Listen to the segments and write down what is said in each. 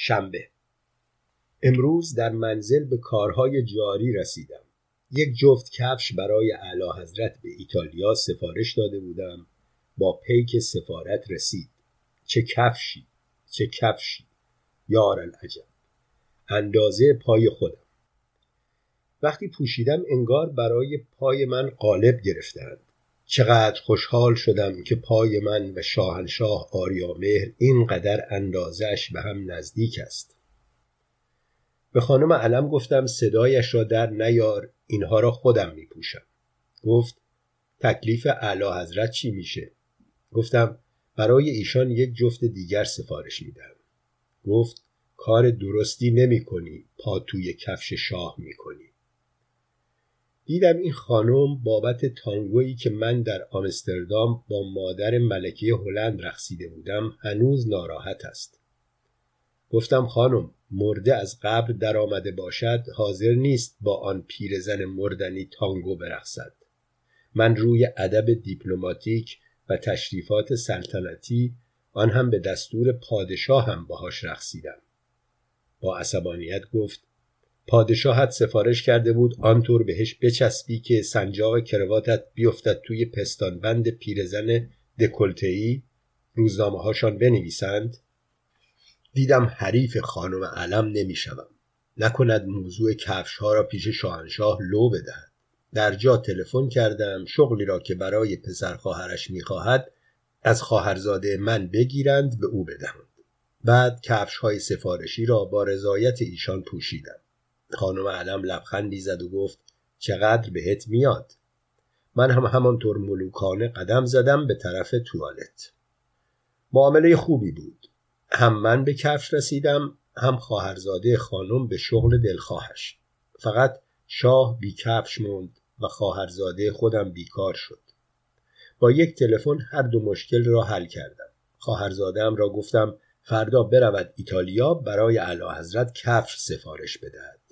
شنبه. امروز در منزل به کارهای جاری رسیدم. یک جفت کفش برای اعلی حضرت به ایتالیا سفارش داده بودم. با پیک سفارت رسید. چه کفشی چه کفشی. یار العجب. اندازه پای خودم. وقتی پوشیدم انگار برای پای من قالب گرفتند چقدر خوشحال شدم که پای من و شاهنشاه آریامهر اینقدر اندازش به هم نزدیک است. به خانم علم گفتم صدایش را در نیار اینها را خودم می پوشم. گفت تکلیف اعلی حضرت چی میشه؟ گفتم برای ایشان یک جفت دیگر سفارش میدم گفت کار درستی نمی کنی پا توی کفش شاه می کنی دیدم این خانم بابت تانگویی که من در آمستردام با مادر ملکه هلند رقصیده بودم هنوز ناراحت است. گفتم خانم مرده از قبر در آمده باشد حاضر نیست با آن پیرزن مردنی تانگو برقصد. من روی ادب دیپلماتیک و تشریفات سلطنتی آن هم به دستور پادشاه هم باهاش رقصیدم. با عصبانیت گفت پادشاهت سفارش کرده بود آنطور بهش بچسبی که سنجاق کرواتت بیفتد توی پستانبند پیرزن دکلتهی روزنامه هاشان بنویسند دیدم حریف خانم علم نمی‌شوم. نکند موضوع کفش ها را پیش شاهنشاه لو بدهد. در جا تلفن کردم شغلی را که برای پسر خواهرش می‌خواهد از خواهرزاده من بگیرند به او بدهند بعد کفش های سفارشی را با رضایت ایشان پوشیدم. خانم علم لبخندی زد و گفت چقدر بهت میاد؟ من هم همانطور ملوکانه قدم زدم به طرف توالت. معامله خوبی بود. هم من به کفش رسیدم هم خواهرزاده خانم به شغل دلخواهش. فقط شاه بی کفش موند و خواهرزاده خودم بیکار شد. با یک تلفن هر دو مشکل را حل کردم. خواهرزادهام را گفتم فردا برود ایتالیا برای اعلی حضرت کفش سفارش بدهد.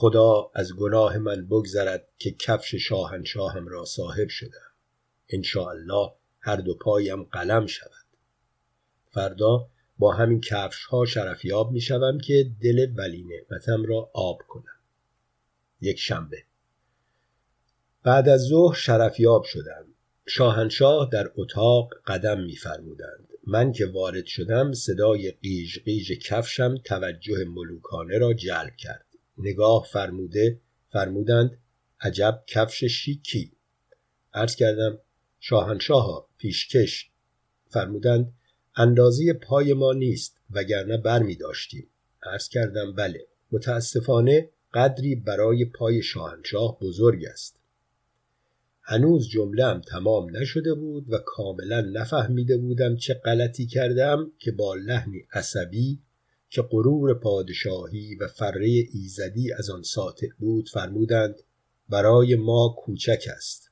خدا از گناه من بگذرد که کفش شاهنشاهم را صاحب شدم الله هر دو پایم قلم شود. فردا با همین کفش ها شرفیاب می شوم که دل ولی نعمتم را آب کنم. یک شنبه. بعد از ظهر شرفیاب شدم. شاهنشاه در اتاق قدم میفرمودند. من که وارد شدم صدای قیژ قیژ کفشم توجه ملوکانه را جلب کرد. نگاه فرموده فرمودند عجب کفش شیکی. عرض کردم شاهنشاها پیشکش. فرمودند اندازه پای ما نیست وگرنه بر می داشتیم. عرض کردم بله. متاسفانه قدری برای پای شاهنشاه بزرگ است. هنوز جملم تمام نشده بود و کاملا نفهمیده بودم چه غلطی کردم که با لحنی عصبی که غرور پادشاهی و فره ایزدی از آن ساطع بود فرمودند برای ما کوچک است.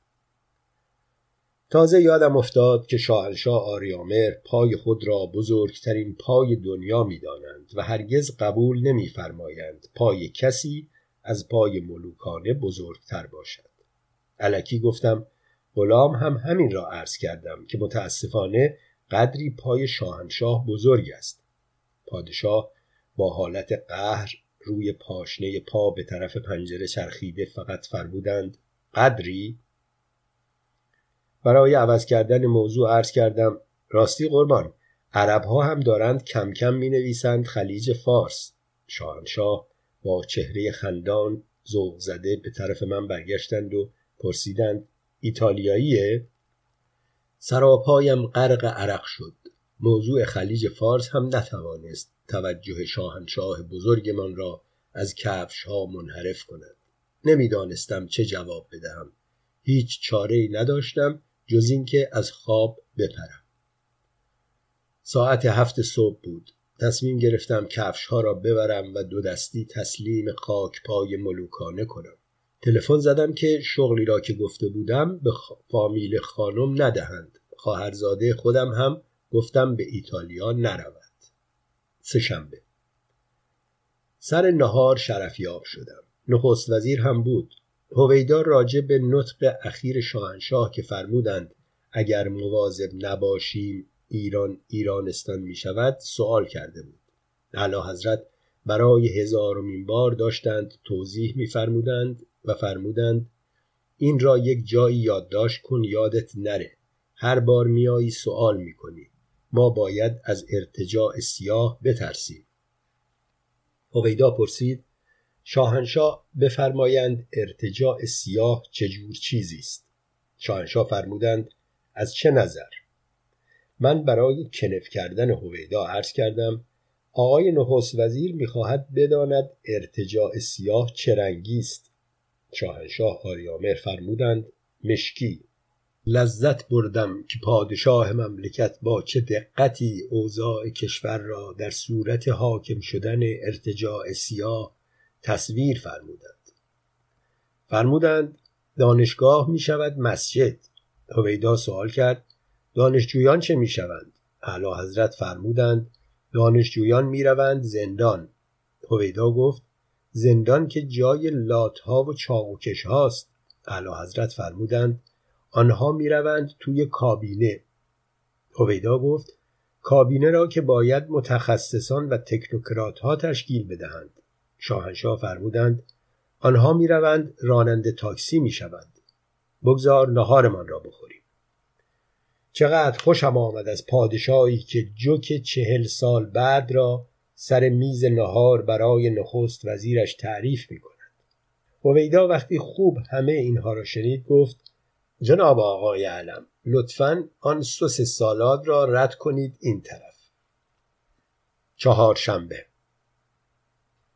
تازه یادم افتاد که شاهنشاه آریامر پای خود را بزرگترین پای دنیا می‌دانند و هرگز قبول نمیفرمایند پای کسی از پای ملوکانه بزرگتر باشد. علکی گفتم غلام هم همین را عرض کردم که متاسفانه قدری پای شاهنشاه بزرگ است. پادشاه با حالت قهر روی پاشنه پا به طرف پنجره چرخیده فقط فرمودند قدری؟ برای عوض کردن موضوع عرض کردم راستی قربان عرب ها هم دارند کم کم می نویسند خلیج فارس. شاهنشاه با چهره خندان ذوق زده به طرف من برگشتند و پرسیدند ایتالیاییه؟ سراپایم غرق عرق شد. موضوع خلیج فارس هم نتوانست توجه شاهنشاه بزرگمان را از کفش ها منحرف کند. نمی‌دانستم چه جواب بدهم. هیچ چاره نداشتم جز اینکه از خواب بپرم. ساعت هفت صبح بود. تصمیم گرفتم کفش ها را ببرم و دو دستی تسلیم خاک پای ملوکانه کنم. تلفن زدم که شغلی را که گفته بودم به فامیل خانم ندهند. خواهرزاده خودم هم گفتم به ایتالیا نرود. سهشنبه. سر نهار شرفیاب شدم. نخست وزیر هم بود. هویدا راجع به نطق اخیر شاهنشاه که فرمودند اگر مواظب نباشیم ایران ایرانستان می شود سوال کرده بود. اعلی حضرت برای هزارمین بار داشتند توضیح میفرمودند و فرمودند این را یک جایی یادداشت کن یادت نره. هر بار میایی سوال می‌کنی. ما باید از ارتجاع سیاه بترسیم. هویدا پرسید شاهنشاه بفرمایند ارتجاع سیاه چجور چیزی است؟ شاهنشاه فرمودند از چه نظر؟ من برای کنف کردن هویدا عرض کردم آقای نخست وزیر می‌خواهد بداند ارتجاع سیاه چه رنگی است؟ شاهنشاه آریامر فرمودند مشکی. لذت بردم که پادشاه مملکت با چه دقتی اوضاع کشور را در صورت حاکم شدن ارتجاع سیاه تصویر فرمودند. فرمودند دانشگاه می شود مسجد. هویدا سوال کرد دانشجویان چه می شوند؟ اعلی حضرت فرمودند دانشجویان می روند زندان. هویدا گفت زندان که جای لاتها و چاقوکش هاست. اعلی حضرت فرمودند آنها می روند توی کابینه. هویدا گفت کابینه را که باید متخصصان و تکنوکرات ها تشکیل بدهند. شاهنشاه فرمودند آنها می روند راننده تاکسی می شوند بگذار نهارمان را بخوریم. چقدر خوشم آمد از پادشاهی که جوک چهل سال بعد را سر میز نهار برای نخست وزیرش تعریف می کند. وقتی خوب همه اینها را شنید گفت جناب آقای علم لطفا آن سس سالاد را رد کنید این طرف. چهارشنبه.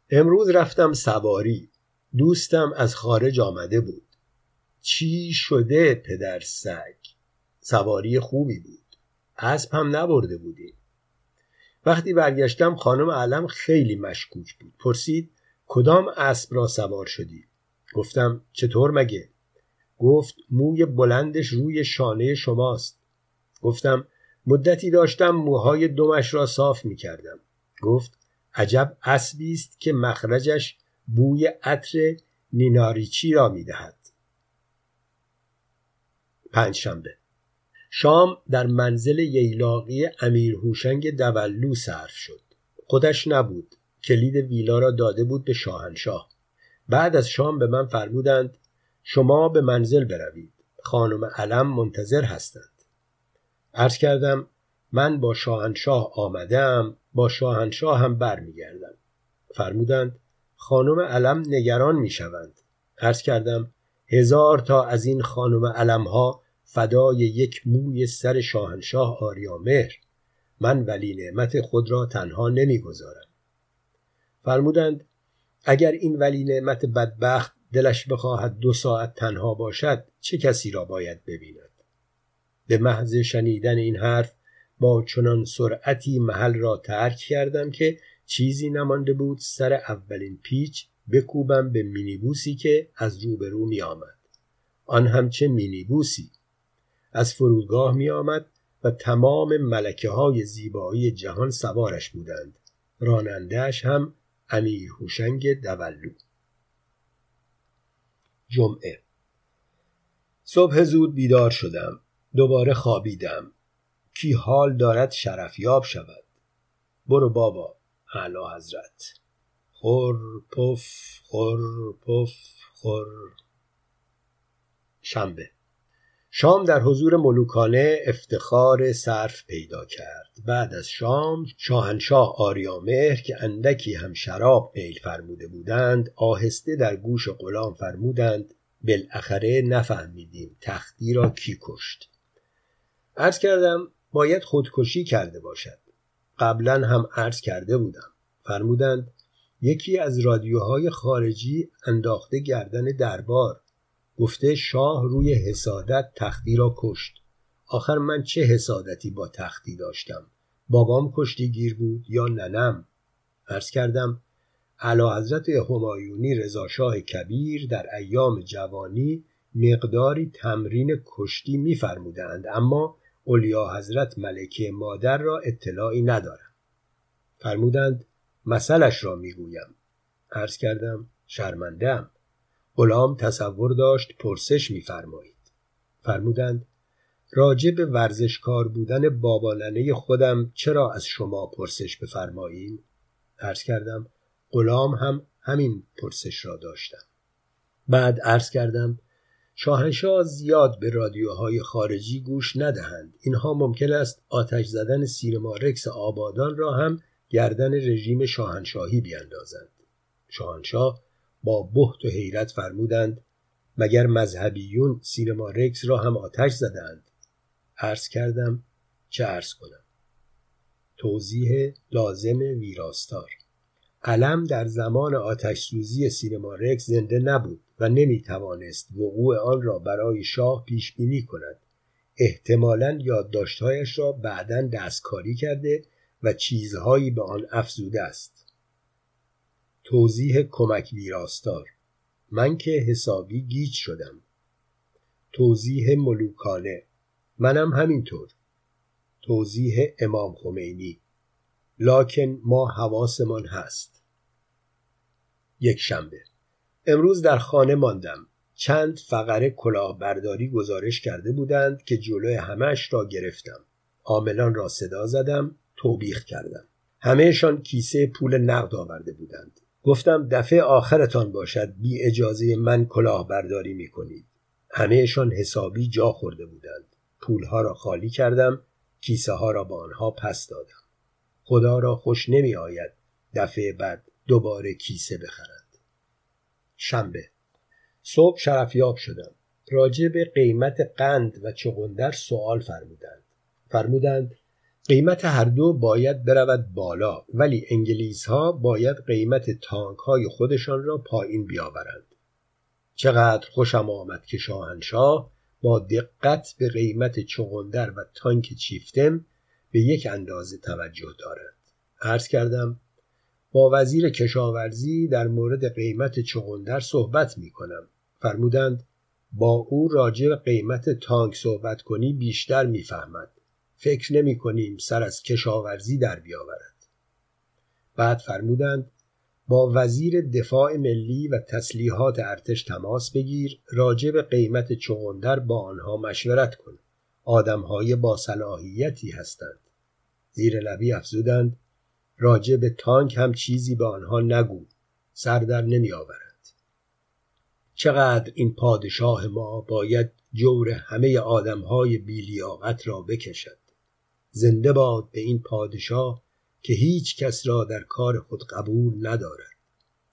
امروز رفتم سواری. دوستم از خارج آمده بود. چی شده پدر سگ؟ سواری خوبی بود. اسب هم نبرده بودیم. وقتی برگشتم خانم علم خیلی مشکوک بود. پرسید کدام اسب را سوار شدی؟ گفتم چطور مگه؟ گفت موی بلندش روی شانه شماست. گفتم مدتی داشتم موهای دمش را صاف می کردم گفت عجب اسبی است که مخرجش بوی عطر نیناریچی را می دهد پنجشنبه. شام در منزل ییلاقی امیر هوشنگ دولو صرف شد. خودش نبود. کلید ویلا را داده بود به شاهنشاه. بعد از شام به من فرمودند شما به منزل بروید. خانم علم منتظر هستند. عرض کردم من با شاهنشاه آمدم با شاهنشاه هم برمیگردم. فرمودند خانم علم نگران می‌شوند. عرض کردم هزار تا از این خانم علم ها فدای یک موی سر شاهنشاه آریامهر من ولی نعمت خود را تنها نمی‌گذارم. فرمودند اگر این ولی نعمت بدبخت دلش بخواهد دو ساعت تنها باشد چه کسی را باید ببیند؟ به محض شنیدن این حرف با چنان سرعتی محل را ترک کردم که چیزی نمانده بود سر اولین پیچ بکوبم به مینیبوسی که از روبرو می آمد. آن هم چه مینیبوسی. از فرودگاه می آمد و تمام ملکه های زیبایی جهان سوارش بودند. رانندهش هم امیر هوشنگ دولو. جمعه. صبح زود بیدار شدم. دوباره خوابیدم. کی حال دارد شرفیاب شود. برو بابا. اعلی حضرت. خور پف خور پف خور. شنبه. شام در حضور ملوکانه افتخار صرف پیدا کرد. بعد از شام شاهنشاه آریامهر که اندکی هم شراب میل فرموده بودند آهسته در گوش غلام فرمودند بالاخره نفهمیدیم تختی را کی کشت. عرض کردم باید خودکشی کرده باشد. قبلا هم عرض کرده بودم. فرمودند یکی از رادیوهای خارجی انداخته گردن دربار. گفته شاه روی حسادت تختی را کشت. آخر من چه حسادتی با تختی داشتم؟ بابام کشتی گیر بود یا ننم؟ عرض کردم علا حضرت همایونی رضاشاه کبیر در ایام جوانی مقداری تمرین کشتی میفرمودند اما اولیا حضرت ملکه مادر را اطلاعی ندارم. فرمودند مثلش را می‌گویم. عرض کردم شرمندهام. غلام تصور داشت پرسش میفرمایید. فرمودند راجع به ورزشکار بودن باباننه خودم چرا از شما پرسش بفرماییم؟ عرض کردم غلام هم همین پرسش را داشتم. بعد عرض کردم شاهنشاه زیاد به رادیوهای خارجی گوش ندهند. اینها ممکن است آتش زدن سینما رکس آبادان را هم گردن رژیم شاهنشاهی بیاندازند. شاهنشاه با بحت و حیرت فرمودند مگر مذهبیون سینما رکس را هم آتش زدند عرض کردم چه عرض کنم؟ توضیح لازم ویراستار. علم در زمان آتش سوزی سینما رکس زنده نبود و نمی توانست وقوع آن را برای شاه پیش بینی کند. احتمالا یادداشتهایش را بعدا دستکاری کرده و چیزهایی به آن افزوده است. توضیح کمک ویراستار من که حسابی گیج شدم. توضیح ملوکانه. منم همینطور. توضیح امام خمینی. لاکن ما حواسمان هست. یک شنبه. امروز در خانه ماندم. چند فقره کلاهبرداری گزارش کرده بودند که جلوی همش را گرفتم. عاملان را صدا زدم توبیخ کردم. همهشان کیسه پول نقد آورده بودند. گفتم دفعه آخرتان باشد بی اجازه من کلاهبرداری می کنید همهشان حسابی جا خورده بودند. پولها را خالی کردم کیسه ها را با آنها پس دادم. خدا را خوش نمی آید دفعه بعد دوباره کیسه بخرد شنبه. صبح شرفیاب شدم. راجع به قیمت قند و چغندر سوال فرمودند. فرمودند قیمت هر دو باید برود بالا ولی انگلیس ها باید قیمت تانک های خودشان را پایین بیاورند. چقدر خوشم آمد که شاهنشاه با دقت به قیمت چغندر و تانک چیفتم به یک اندازه توجه دارند عرض کردم با وزیر کشاورزی در مورد قیمت چغندر صحبت می کنم فرمودند با او راجع به قیمت تانک صحبت کنی بیشتر می‌فهمد. فکر نمی کنیم سر از کشاورزی در بیاورد. بعد فرمودند با وزیر دفاع ملی و تسلیحات ارتش تماس بگیر راجع به قیمت چغندر با آنها مشورت کن. آدمهای با صلاحیتی هستند. زیر لبی افزودند راجع به تانک هم چیزی به آنها نگو. سر در نمی آورد چقدر این پادشاه ما باید جور همه آدمهای بیلیاقت را بکشد. زنده باد به این پادشاه که هیچ کس را در کار خود قبول ندارد.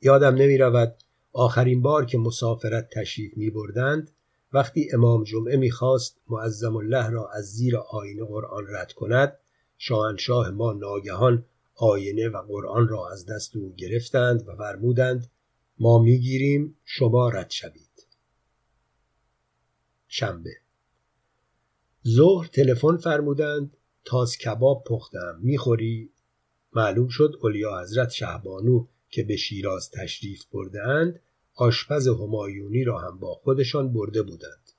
یادم نمی رود آخرین بار که مسافرت تشریف می بردند وقتی امام جمعه می‌خواست معظم الله را از زیر آینه قرآن رد کند شاهنشاه ما ناگهان آینه و قرآن را از دست او گرفتند و فرمودند ما می‌گیریم شما رد شوید. شنبه. ظهر تلفن فرمودند تاز کباب پختم. می‌خوری؟ معلوم شد اولیا حضرت شهبانو که به شیراز تشریف بردهاند آشپز همایونی را هم با خودشان برده بودند.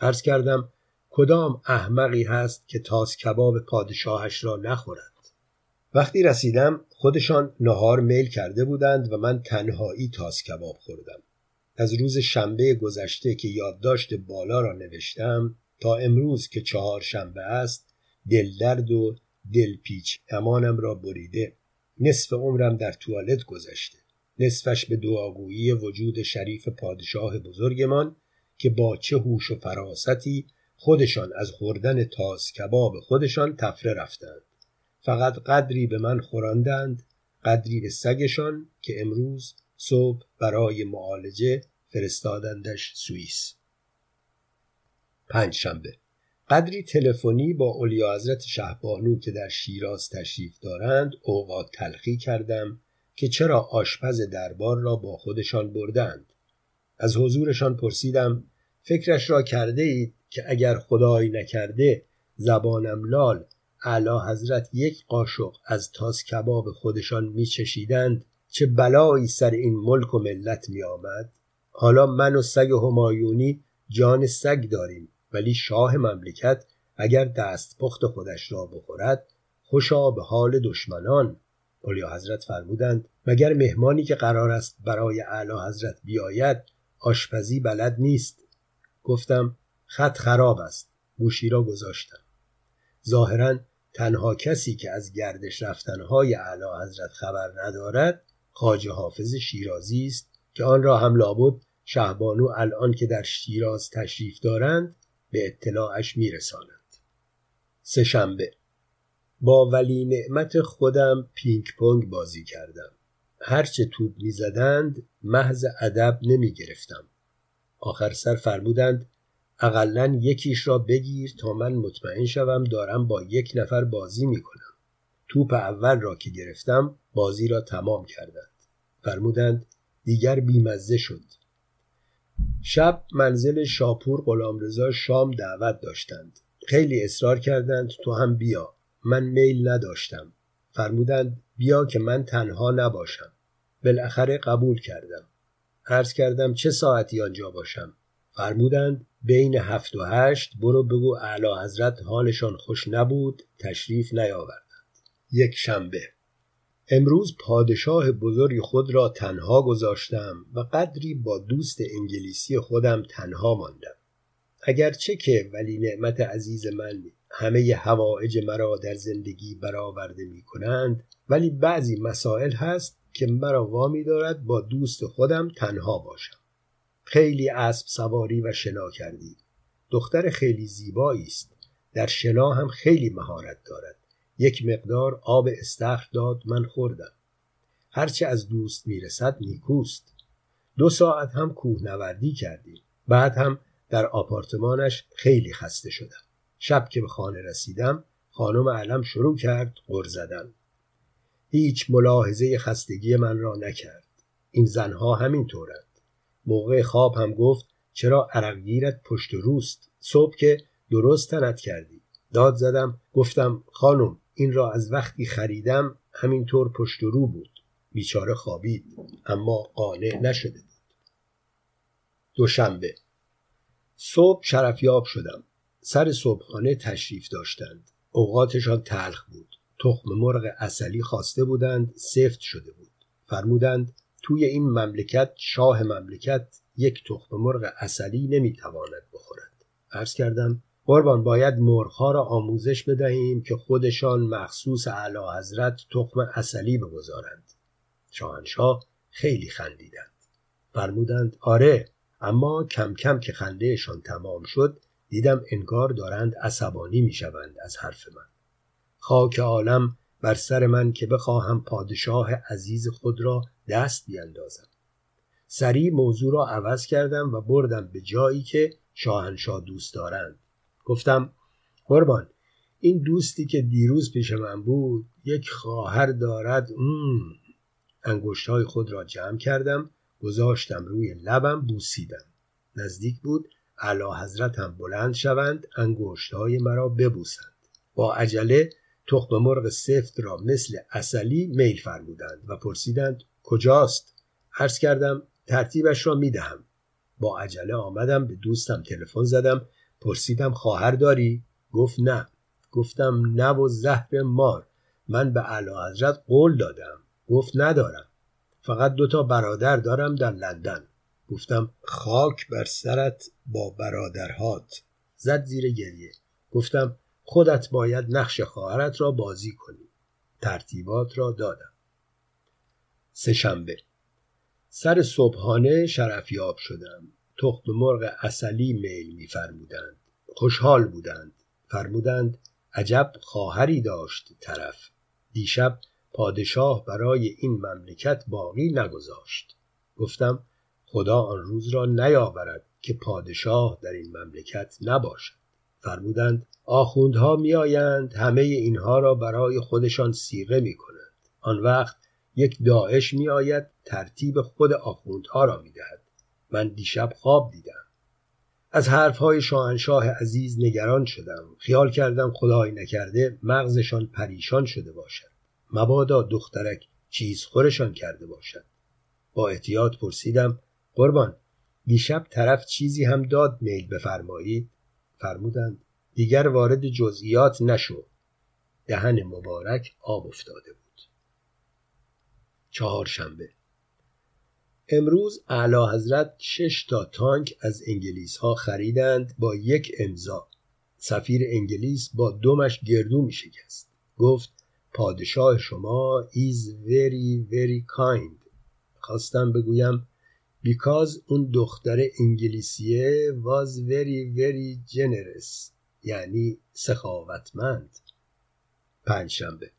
عرض کردم کدام احمقی هست که تاز کباب پادشاهش را نخورد؟ وقتی رسیدم خودشان نهار میل کرده بودند و من تنهایی تاز کباب خوردم. از روز شنبه گذشته که یادداشت بالا را نوشتم تا امروز که چهار شنبه است دلدرد و دلپیچ امانم را بریده. نصف عمرم در توالت گذشته. نصفش به دعاگویی وجود شریف پادشاه بزرگمان که با چه هوش و فراستی خودشان از خوردن تاز کباب خودشان تفره رفتند. فقط قدری به من خوراندند قدری به سگشان که امروز صبح برای معالجه فرستادندش سوئیس. پنج شنبه قدری تلفنی با اولیا حضرت شهبانو که در شیراز تشریف دارند اوقات تلخی کردم که چرا آشپز دربار را با خودشان بردند. از حضورشان پرسیدم فکرش را کرده اید که اگر خدای نکرده زبانم لال اعلی حضرت یک قاشق از تاس کباب خودشان میچشیدند چه بلایی سر این ملک و ملت می آمد حالا من و سگ همایونی جان سگ داریم. ولی شاه مملکت اگر دست پخت خودش را بخورد خوشا به حال دشمنان. اولیا حضرت فرمودند مگر مهمانی که قرار است برای اعلی حضرت بیاید آشپزی بلد نیست؟ گفتم خط خراب است. گوشی را گذاشتم. ظاهرا تنها کسی که از گردش رفتنهای اعلی حضرت خبر ندارد خاج حافظ شیرازی است که آن را هم لابد شهبانو الان که در شیراز تشریف دارند به اطلاعش میرسانند سه شنبه با ولی نعمت خودم پینگ پونگ بازی کردم هرچه توپ می‌زدند محض ادب نمی گرفتم آخر سر فرمودند اقلا یکیش را بگیر تا من مطمئن شوم دارم با یک نفر بازی می کنم. توپ اول را که گرفتم بازی را تمام کردند. فرمودند دیگر بیمزه شد. شب منزل شاپور غلامرضا شام دعوت داشتند. خیلی اصرار کردند تو هم بیا. من میل نداشتم. فرمودند بیا که من تنها نباشم. بالاخره قبول کردم. عرض کردم چه ساعتی آنجا باشم. فرمودند بین هفت و هشت برو بگو اعلی حضرت حالشان خوش نبود تشریف نیاوردند یک شنبه امروز پادشاه بزرگ خود را تنها گذاشتم و قدری با دوست انگلیسی خودم تنها ماندم. اگرچه که ولی نعمت عزیز من همه هوایج مرا در زندگی برآورده می کنند ولی بعضی مسائل هست که مرا وامی دارد با دوست خودم تنها باشم. خیلی اسب سواری و شنا کردی دختر خیلی زیبایی است. در شنا هم خیلی مهارت دارد. یک مقدار آب استخر داد من خوردم. هرچه از دوست می‌رسد نیکوست. دو ساعت هم کوهنوردی کردیم. بعد هم در آپارتمانش خیلی خسته شدم. شب که به خانه رسیدم خانم علم شروع کرد غر زدن. هیچ ملاحظه خستگی من را نکرد. این زنها همین موقع خواب هم گفت چرا عرقگیرت پشت روست؟ صبح که درست تنت کردی. داد زدم گفتم خانم این را از وقتی خریدم همینطور پشت رو بود. بیچاره خوابید اما قانع نشده بود. دوشنبه. صبح شرفیاب شدم. سر صبحانه تشریف داشتند. اوقاتشان تلخ بود. تخم مرغ اصلی خواسته بودند سفت شده بود. فرمودند توی این مملکت شاه مملکت یک تخم مرغ اصلی نمی‌تواند بخورد. عرض کردم قربان باید مرغها را آموزش بدهیم که خودشان مخصوص اعلی حضرت تخم اصلی بگذارند. شاهنشاه خیلی خندیدند. فرمودند آره اما کم کم که خندهشان تمام شد دیدم انگار دارند عصبانی می‌شوند از حرف من. خاک عالم بر سر من که بخواهم پادشاه عزیز خود را دست بیندازم. سریع موضوع را عوض کردم و بردم به جایی که شاهنشاه دوست دارند. گفتم قربان این دوستی که دیروز پیش من بود یک خواهر دارد. انگشت های خود را جمع کردم گذاشتم روی لبم بوسیدم. نزدیک بود اعلی حضرت هم بلند شوند انگشت های مرا ببوسند. با عجله تخم مرغ سفت را مثل اصلی میل فرمودند و پرسیدند کجاست؟ عرض کردم ترتیبش را می‌دهم. با عجله آمدم به دوستم تلفن زدم پرسیدم خواهر داری؟ گفت نه. گفتم نه و زهر مار. من به اعلی حضرت قول دادم. گفت ندارم. فقط دوتا برادر دارم در لندن. گفتم خاک بر سرت با برادرهات. زد زیر گریه. گفتم خودت باید نقش خواهرت را بازی کنی. ترتیبات را دادم. سه شنبه سر صبحانه شرفیاب شدم. تخم مرغ اصلی میل میفرمودند. خوشحال بودند. فرمودند عجب خواهری داشت طرف. دیشب پادشاه برای این مملکت باقی نگذاشت. گفتم خدا آن روز را نیاورد که پادشاه در این مملکت نباشد. فرمودند آخوندها میآیند همه اینها را برای خودشان سیغه می کنند. آن وقت یک داعش می آید ترتیب خود آخوندها را می دهد. من دیشب خواب دیدم. از حرفهای شاهنشاه عزیز نگران شدم. خیال کردم خدای نکرده مغزشان پریشان شده باشد. مبادا دخترک چیز خورشان کرده باشد. با احتیاط پرسیدم قربان دیشب طرف چیزی هم داد میل بفرمایید فرمودند دیگر وارد جزئیات نشو دهن مبارک آب افتاده بود چهارشنبه امروز اعلی حضرت شش تا تانک از انگلیس ها خریدند با یک امضا. سفیر انگلیس با دمش گردو می شکست گفت پادشاه شما is very very kind. خواستم بگویم because اون دختر انگلیسیه was very very generous. یعنی سخاوتمند. پنجشنبه.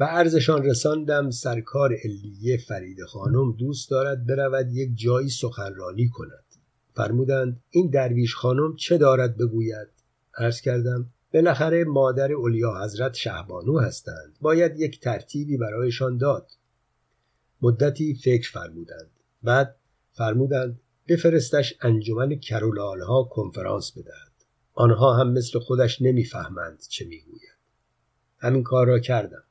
و عرضشان رساندم سرکار علیه فرید خانم دوست دارد برود یک جایی سخنرانی کند. فرمودند این درویش خانم چه دارد بگوید؟ عرض کردم بالاخره مادر اولیا حضرت شهبانو هستند. باید یک ترتیبی برایشان داد. مدتی فکر فرمودند. بعد فرمودند بفرستش انجمن کرولالها کنفرانس بدهد. آنها هم مثل خودش نمی‌فهمند چه می‌گوید. همین کار را کردم.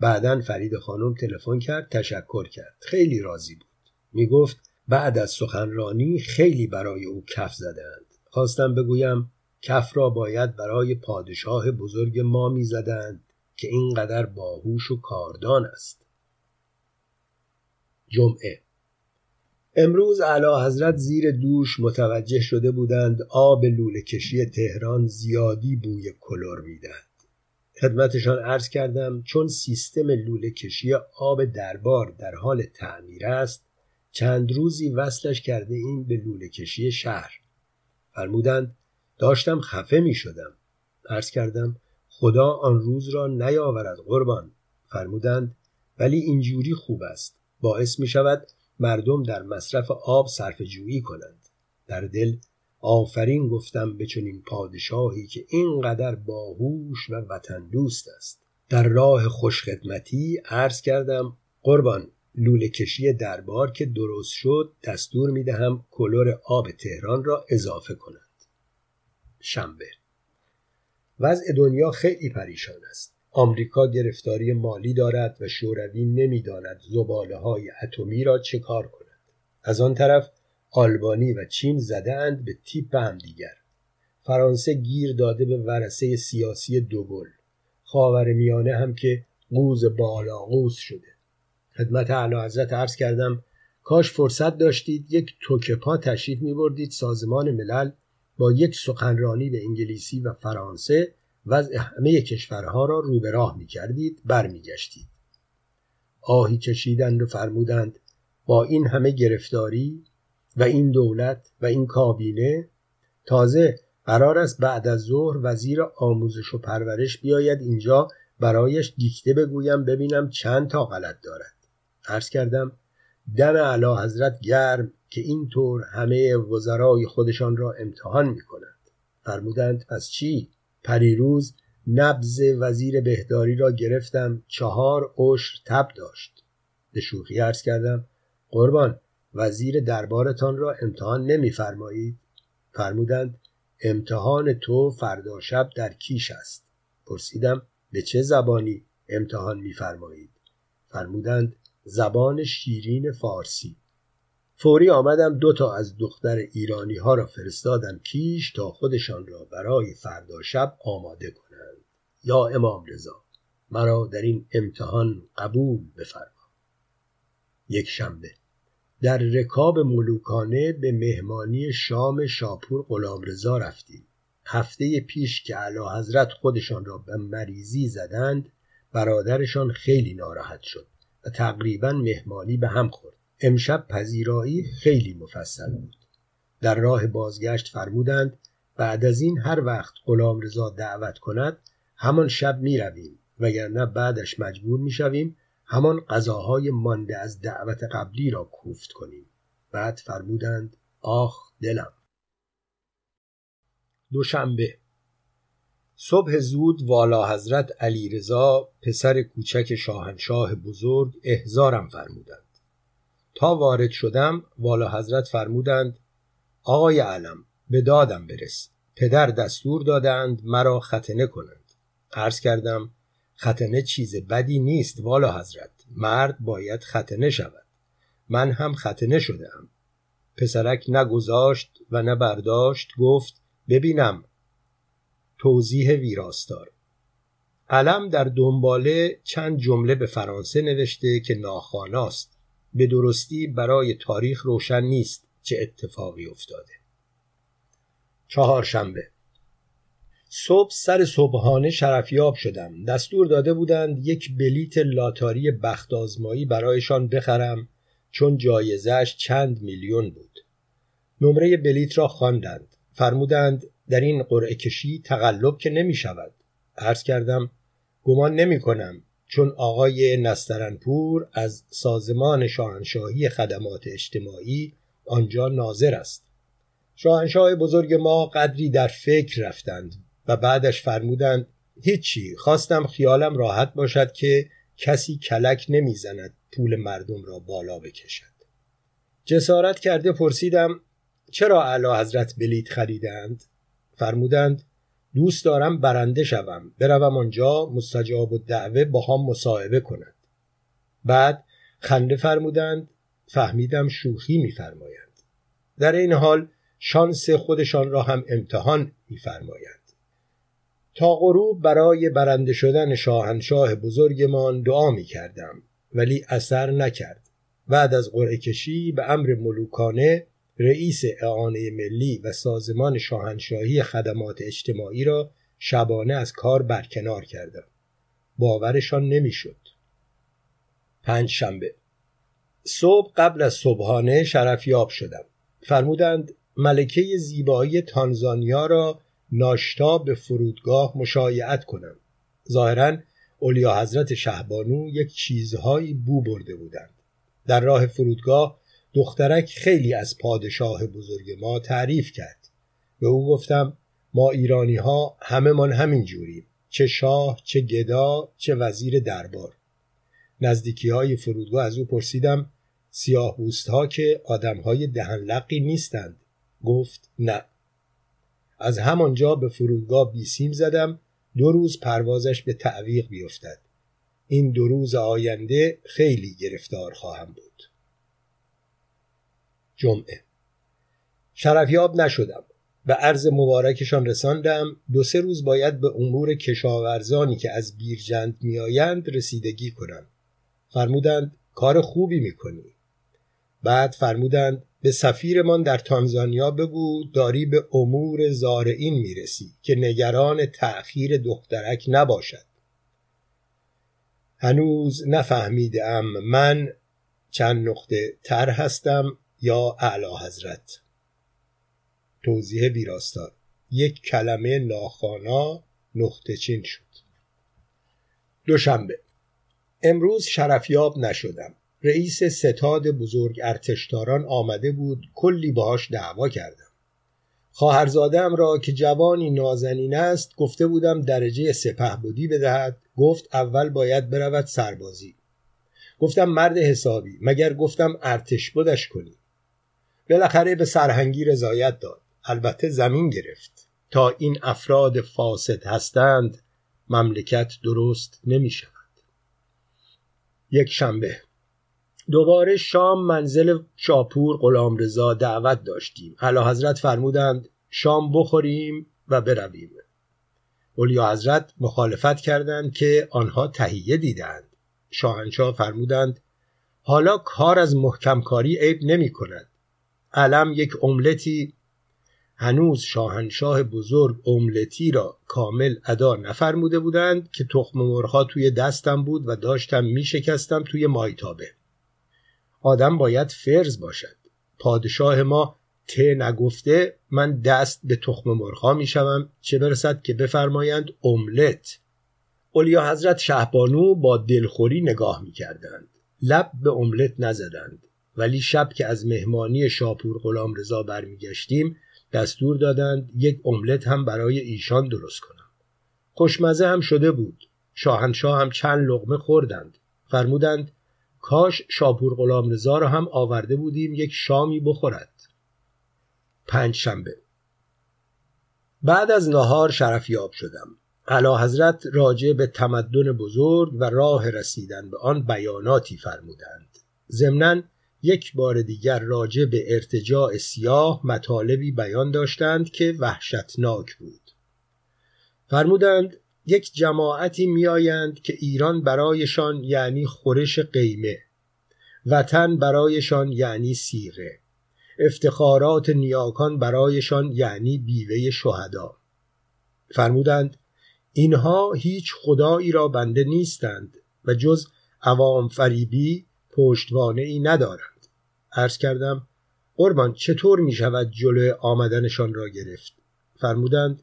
بعدا فرید خانم تلفن کرد تشکر کرد. خیلی راضی بود. می‌گفت بعد از سخنرانی خیلی برای او کف زدند خواستم بگویم کف را باید برای پادشاه بزرگ ما می‌زدند که اینقدر باهوش و کاردان است. جمعه. امروز علا حضرت زیر دوش متوجه شده بودند آب لوله کشی تهران زیادی بوی کلور می‌دهد. خدمتشان عرض کردم چون سیستم لوله کشی آب دربار در حال تعمیر است چند روزی وصلش کرده این به لوله کشی شهر. فرمودند داشتم خفه می شدم عرض کردم خدا آن روز را نیاورد قربان. فرمودند ولی اینجوری خوب است. باعث می شود مردم در مصرف آب صرف جویی کنند. در دل آفرین گفتم به چنین پادشاهی که اینقدر باهوش و وطن دوست است. در راه خوشخدمتی عرض کردم قربان لوله کشی دربار که درست شد دستور می دهم کلور آب تهران را اضافه کنند. شنبه. وضع دنیا خیلی پریشان است. آمریکا گرفتاری مالی دارد و شوروی نمی‌داند زباله های اتمی را چه کار کند. از آن طرف آلبانی و چین زدهاند به تیپ همدیگر فرانسه گیر داده به ورسه سیاسی دوگل خاور میانه هم که قوز بالا قوز شده. خدمت اعلی حضرت عرض کردم کاش فرصت داشتید یک توکپا تشریف می بردید سازمان ملل با یک سخنرانی به انگلیسی و فرانسه وضع همه کشورها را رو به راه می کردید برمیگشتید. آهی کشیدند و فرمودند با این همه گرفتاری و این دولت و این کابینه تازه قرار است بعد از ظهر وزیر آموزش و پرورش بیاید اینجا برایش دیکته بگویم ببینم چند تا غلط دارد. عرض کردم دم علا حضرت گرم که اینطور همه وزرای خودشان را امتحان می کنند فرمودند پس چی؟ پریروز نبز وزیر بهداری را گرفتم چهار عشر تب داشت. به شوخی عرض کردم قربان وزیر دربارتان را امتحان نمیفرمایید. فرمودند امتحان تو فردا شب در کیش است. پرسیدم به چه زبانی امتحان میفرمایید؟ فرمودند زبان شیرین فارسی. فوری آمدم دو تا از دختر ایرانی ها را فرستادم کیش تا خودشان را برای فردا شب آماده کنند. یا امام رضا مرا در این امتحان قبول بفرما. یک شنبه. در رکاب ملوکانه به مهمانی شام شاپور غلامرضا رفتیم. هفته پیش که علا حضرت خودشان را به مریضی زدند برادرشان خیلی ناراحت شد و تقریبا مهمانی به هم خورد. امشب پذیرایی خیلی مفصل بود. در راه بازگشت فرمودند بعد از این هر وقت غلام رضا دعوت کند همان شب می رویم وگرنه بعدش مجبور می شویم همان غذاهای مانده از دعوت قبلی را کوفت کنیم. بعد فرمودند آخ دلم. دوشنبه. صبح زود والا حضرت علی رضا پسر کوچک شاهنشاه بزرگ احزارم فرمودند. تا وارد شدم والا حضرت فرمودند آقای علم به دادم برس. پدر دستور دادند مرا ختنه کنند. عرض کردم ختنه چیز بدی نیست والا حضرت. مرد باید ختنه شود. من هم ختنه شدم پسرک نگذاشت و نه برداشت گفت ببینم. توضیح ویراستار. علم در دنباله چند جمله به فرانسه نوشته که ناخواناست. به درستی برای تاریخ روشن نیست چه اتفاقی افتاده. چهارشنبه. صبح سر صبحانه شرفیاب شدم. دستور داده بودند یک بلیت لاتاری بخت آزمایی برایشان بخرم چون جایزش چند میلیون بود. نمره بلیت را خواندند. فرمودند در این قرعه کشی تقلب که نمی شود عرض کردم گمان نمی کنم چون آقای نسترنپور از سازمان شاهنشاهی خدمات اجتماعی آنجا ناظر است. شاهنشاه بزرگ ما قدری در فکر رفتند. و بعدش فرمودند هیچی خواستم خیالم راحت باشد که کسی کلک نمی‌زند پول مردم را بالا بکشد. جسارت کرده پرسیدم چرا اعلی حضرت بلیت خریدند؟ فرمودند دوست دارم برنده شوم بروم آنجا مستجاب و دعوه با هم مصاحبه کند بعد خنده فرمودند فهمیدم شوخی میفرمایند. در این حال شانس خودشان را هم امتحان میفرمایند. تا غروب برای برنده شدن شاهنشاه بزرگمان دعا می کردم ولی اثر نکرد. بعد از قرعه کشی به امر ملوکانه رئیس اعانه ملی و سازمان شاهنشاهی خدمات اجتماعی را شبانه از کار برکنار کردم. باورشان نمی‌شد. پنج شنبه صبح قبل از صبحانه شرفیاب شدم. فرمودند ملکه زیبایی تانزانیا را ناشتا به فرودگاه مشایعت کنم. ظاهرا اولیا حضرت شهبانو یک چیزهایی بو برده بودند. در راه فرودگاه دخترک خیلی از پادشاه بزرگ ما تعریف کرد. به او گفتم ما ایرانی ها همه من همین جوریم. چه شاه چه گدا چه وزیر دربار. نزدیکی های فرودگاه از او پرسیدم سیاه ها که آدم های دهنلقی نیستند. گفت نه. از همانجا به فرودگاه بیسیم زدم. دو روز پروازش به تعویق بیفتد. این دو روز آینده خیلی گرفتار خواهم بود. جمعه. شرفیاب نشدم. به عرض مبارکشان رساندم. دو سه روز باید به امور کشاورزانی که از بیرجند میآیند رسیدگی کنم. فرمودند کار خوبی می‌کنی. بعد فرمودند به سفیرمان در تانزانیا بگو داری به امور زارعین می‌رسی که نگران تأخیر دخترک نباشد. هنوز نفهمیدم من چند نقطه تر هستم یا اعلی حضرت. توضیح ویراستار. یک کلمه ناخانا نقطه چین شد. دوشنبه. امروز شرفیاب نشدم. رئیس ستاد بزرگ ارتشتاران آمده بود کلی باهاش دعوا کردم. خواهرزادم را که جوانی نازنین است گفته بودم درجه سپه بودی بدهد. گفت اول باید برود سربازی. گفتم مرد حسابی مگر گفتم ارتش بودش کنی؟ بالاخره به سرهنگی رضایت داد. البته زمین گرفت. تا این افراد فاسد هستند مملکت درست نمی شود یک شنبه دوباره شام منزل شاپور غلام رضا دعوت داشتیم. علا حضرت فرمودند شام بخوریم و برویم. اولیا حضرت مخالفت کردند که آنها تهیه دیدند. شاهنشاه فرمودند حالا کار از محکمکاری عیب نمی کند. علم یک املتی هنوز شاهنشاه بزرگ املتی را کامل ادا نفرموده بودند که تخم مرغها توی دستم بود و داشتم می شکستم توی مایتابه. آدم باید فرز باشد. پادشاه ما ته نگفته من دست به تخم مرغها می شوم چه برسد که بفرمایند املت. اولیا حضرت شهبانو با دلخوری نگاه می کردند لب به املت نزدند. ولی شب که از مهمانی شاپور غلام رضا برمیگشتیم دستور دادند یک املت هم برای ایشان درست کنم. خوشمزه هم شده بود. شاهنشاه هم چند لغمه خوردند. فرمودند کاش شاپور غلام رضا را هم آورده بودیم یک شامی بخورد. پنج شنبه. بعد از نهار شرفیاب شدم. علا حضرت راجع به تمدن بزرگ و راه رسیدن به آن بیاناتی فرمودند. ضمناً یک بار دیگر راجع به ارتجاع سیاه مطالبی بیان داشتند که وحشتناک بود. فرمودند یک جماعتی میآیند که ایران برایشان یعنی خورش قیمه وطن برایشان یعنی سیغه. افتخارات نیاکان برایشان یعنی بیوه شهدا. فرمودند اینها هیچ خدایی را بنده نیستند و جز عوام فریبی پشتوانه ای ندارند. عرض کردم قربان چطور می شود جلو آمدنشان را گرفت؟ فرمودند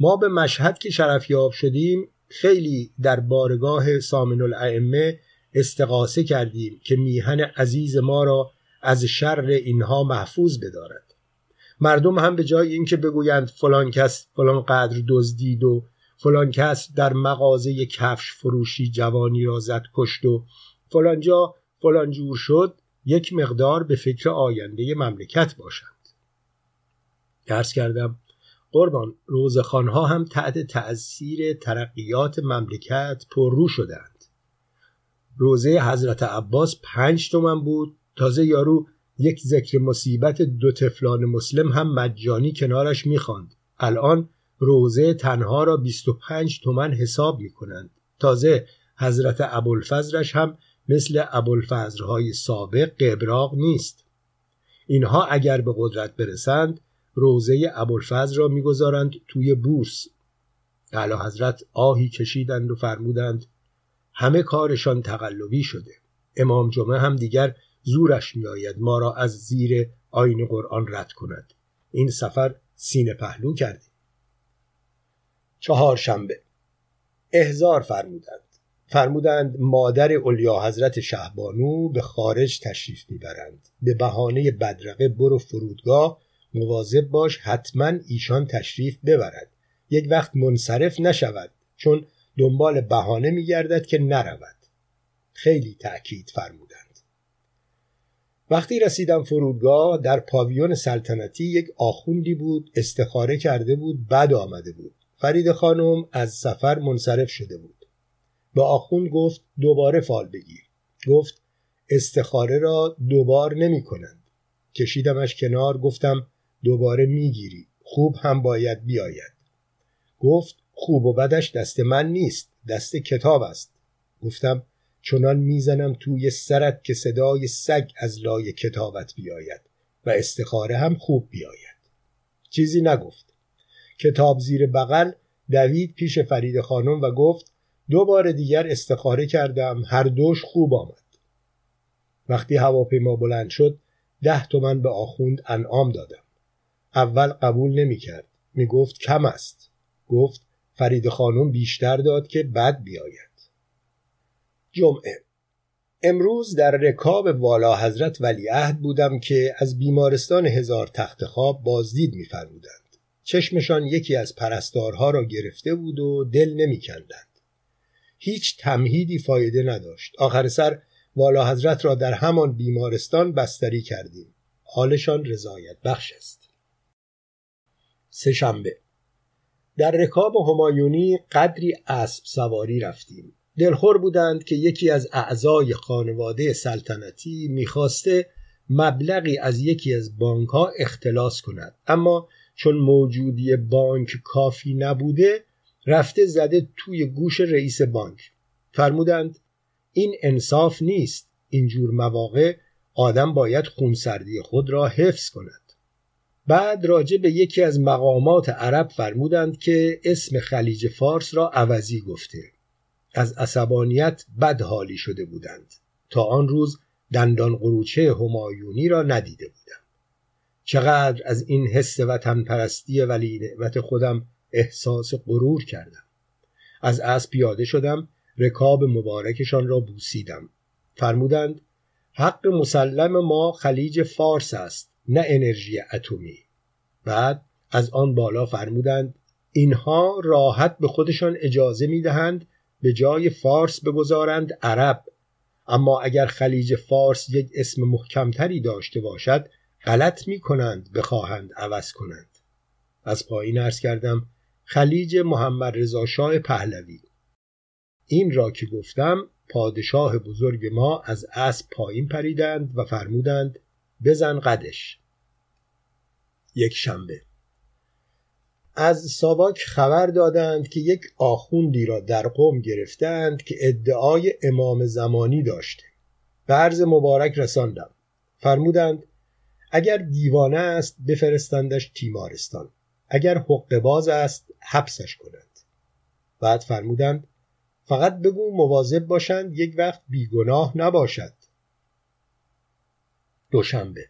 ما به مشهد که شرفیاب شدیم خیلی در بارگاه سامن الائمه استقاسه کردیم که میهن عزیز ما را از شر اینها محفوظ بدارد. مردم هم به جای اینکه بگویند فلان کس فلان قدر دزدید و فلان کس در مغازه کفش فروشی جوانی را زد کشت و فلان جا فلان جور شد یک مقدار به فکر آینده مملکت باشند. درس کردم. قربان روزخانها هم تحت تأثیر ترقیات مملکت پررو شدند روزه حضرت عباس پنج تومن بود. تازه یارو یک ذکر مصیبت دو تفلان مسلم هم مجانی کنارش می‌خواند. الان روزه تنها را 25 تومن حساب می‌کنند. تازه حضرت ابوالفضلش هم مثل ابوالفضلهای سابق قبراق نیست. اینها اگر به قدرت برسند روزه ابوالفضل را می‌گذارند توی بورس. اعلی حضرت آهی کشیدند و فرمودند همه کارشان تقلبی شده. امام جمعه هم دیگر زورش میآید ما را از زیر آین قرآن رد کند. این سفر سینه پهلو کردیم. چهارشنبه. احزار فرمودند. فرمودند مادر اولیا حضرت شهبانو به خارج تشریف می‌برند. به بهانه بدرقه برو فرودگاه مواظب باش حتما ایشان تشریف ببرد. یک وقت منصرف نشود چون دنبال بهانه میگردد که نرود. خیلی تأکید فرمودند. وقتی رسیدم فرودگاه در پاویون سلطنتی یک آخوندی بود استخاره کرده بود بد آمده بود. فرید خانم از سفر منصرف شده بود. به آخوند گفت دوباره فال بگیر. گفت استخاره را دوبار نمی کنند کشیدمش کنار گفتم دوباره می‌گیری. خوب هم باید بیاید. گفت خوب و بدش دست من نیست. دست کتاب است. گفتم چنان می‌زنم توی سرت که صدای سگ از لای کتابت بیاید و استخاره هم خوب بیاید. چیزی نگفت. کتاب زیر بغل دوید پیش فرید خانم و گفت دو بار دیگر استخاره کردم. هر دوش خوب آمد. وقتی هواپیما بلند شد ده تومن به آخوند انعام دادم. اول قبول نمی کرد می گفت کم است. گفت فرید خانم بیشتر داد که بد بیاید. جمعه. امروز در رکاب والا حضرت ولیعهد بودم که از بیمارستان هزار تخت خواب بازدید میفرمودند. چشمشان یکی از پرستارها را گرفته بود و دل نمیکندند. هیچ تمهیدی فایده نداشت. آخر سر والا حضرت را در همان بیمارستان بستری کردیم. حالشان رضایت بخش است. سهشنبه. در رکاب همایونی قدری اسب سواری رفتیم. دلخور بودند که یکی از اعضای خانواده سلطنتی می‌خواسته مبلغی از یکی از بانک ها اختلاس کند. اما چون موجودی بانک کافی نبوده رفته زده توی گوش رئیس بانک. فرمودند این انصاف نیست. اینجور مواقع آدم باید خونسردی خود را حفظ کند. بعد راجع به یکی از مقامات عرب فرمودند که اسم خلیج فارس را عوضی گفته. از عصبانیت بد حالی شده بودند. تا آن روز دندان قروچه همایونی را ندیده بودم. چقدر از این حس وطن پرستی ولی نعمت خودم احساس غرور کردم. از اسب پیاده شدم رکاب مبارکشان را بوسیدم. فرمودند حق مسلم ما خلیج فارس است. نه انرژی اتمی. بعد از آن بالا فرمودند اینها راحت به خودشان اجازه می‌دهند به جای فارس بگذارند عرب. اما اگر خلیج فارس یک اسم محکمتری داشته باشد غلط می کنند بخواهند عوض کنند. از پایین ارز کردم خلیج محمد رضا شاه پهلوی. این را که گفتم پادشاه بزرگ ما از اسب پایین پریدند و فرمودند بزن قدش. یک شنبه. از ساواک خبر دادند که یک آخوندی را در قوم گرفتند که ادعای امام زمانی داشته. به عرض مبارک رساندم. فرمودند اگر دیوانه است بفرستندش تیمارستان. اگر حق باز است حبسش کنند. بعد فرمودند فقط بگو مواظب باشند یک وقت بیگناه نباشد. دوشنبه.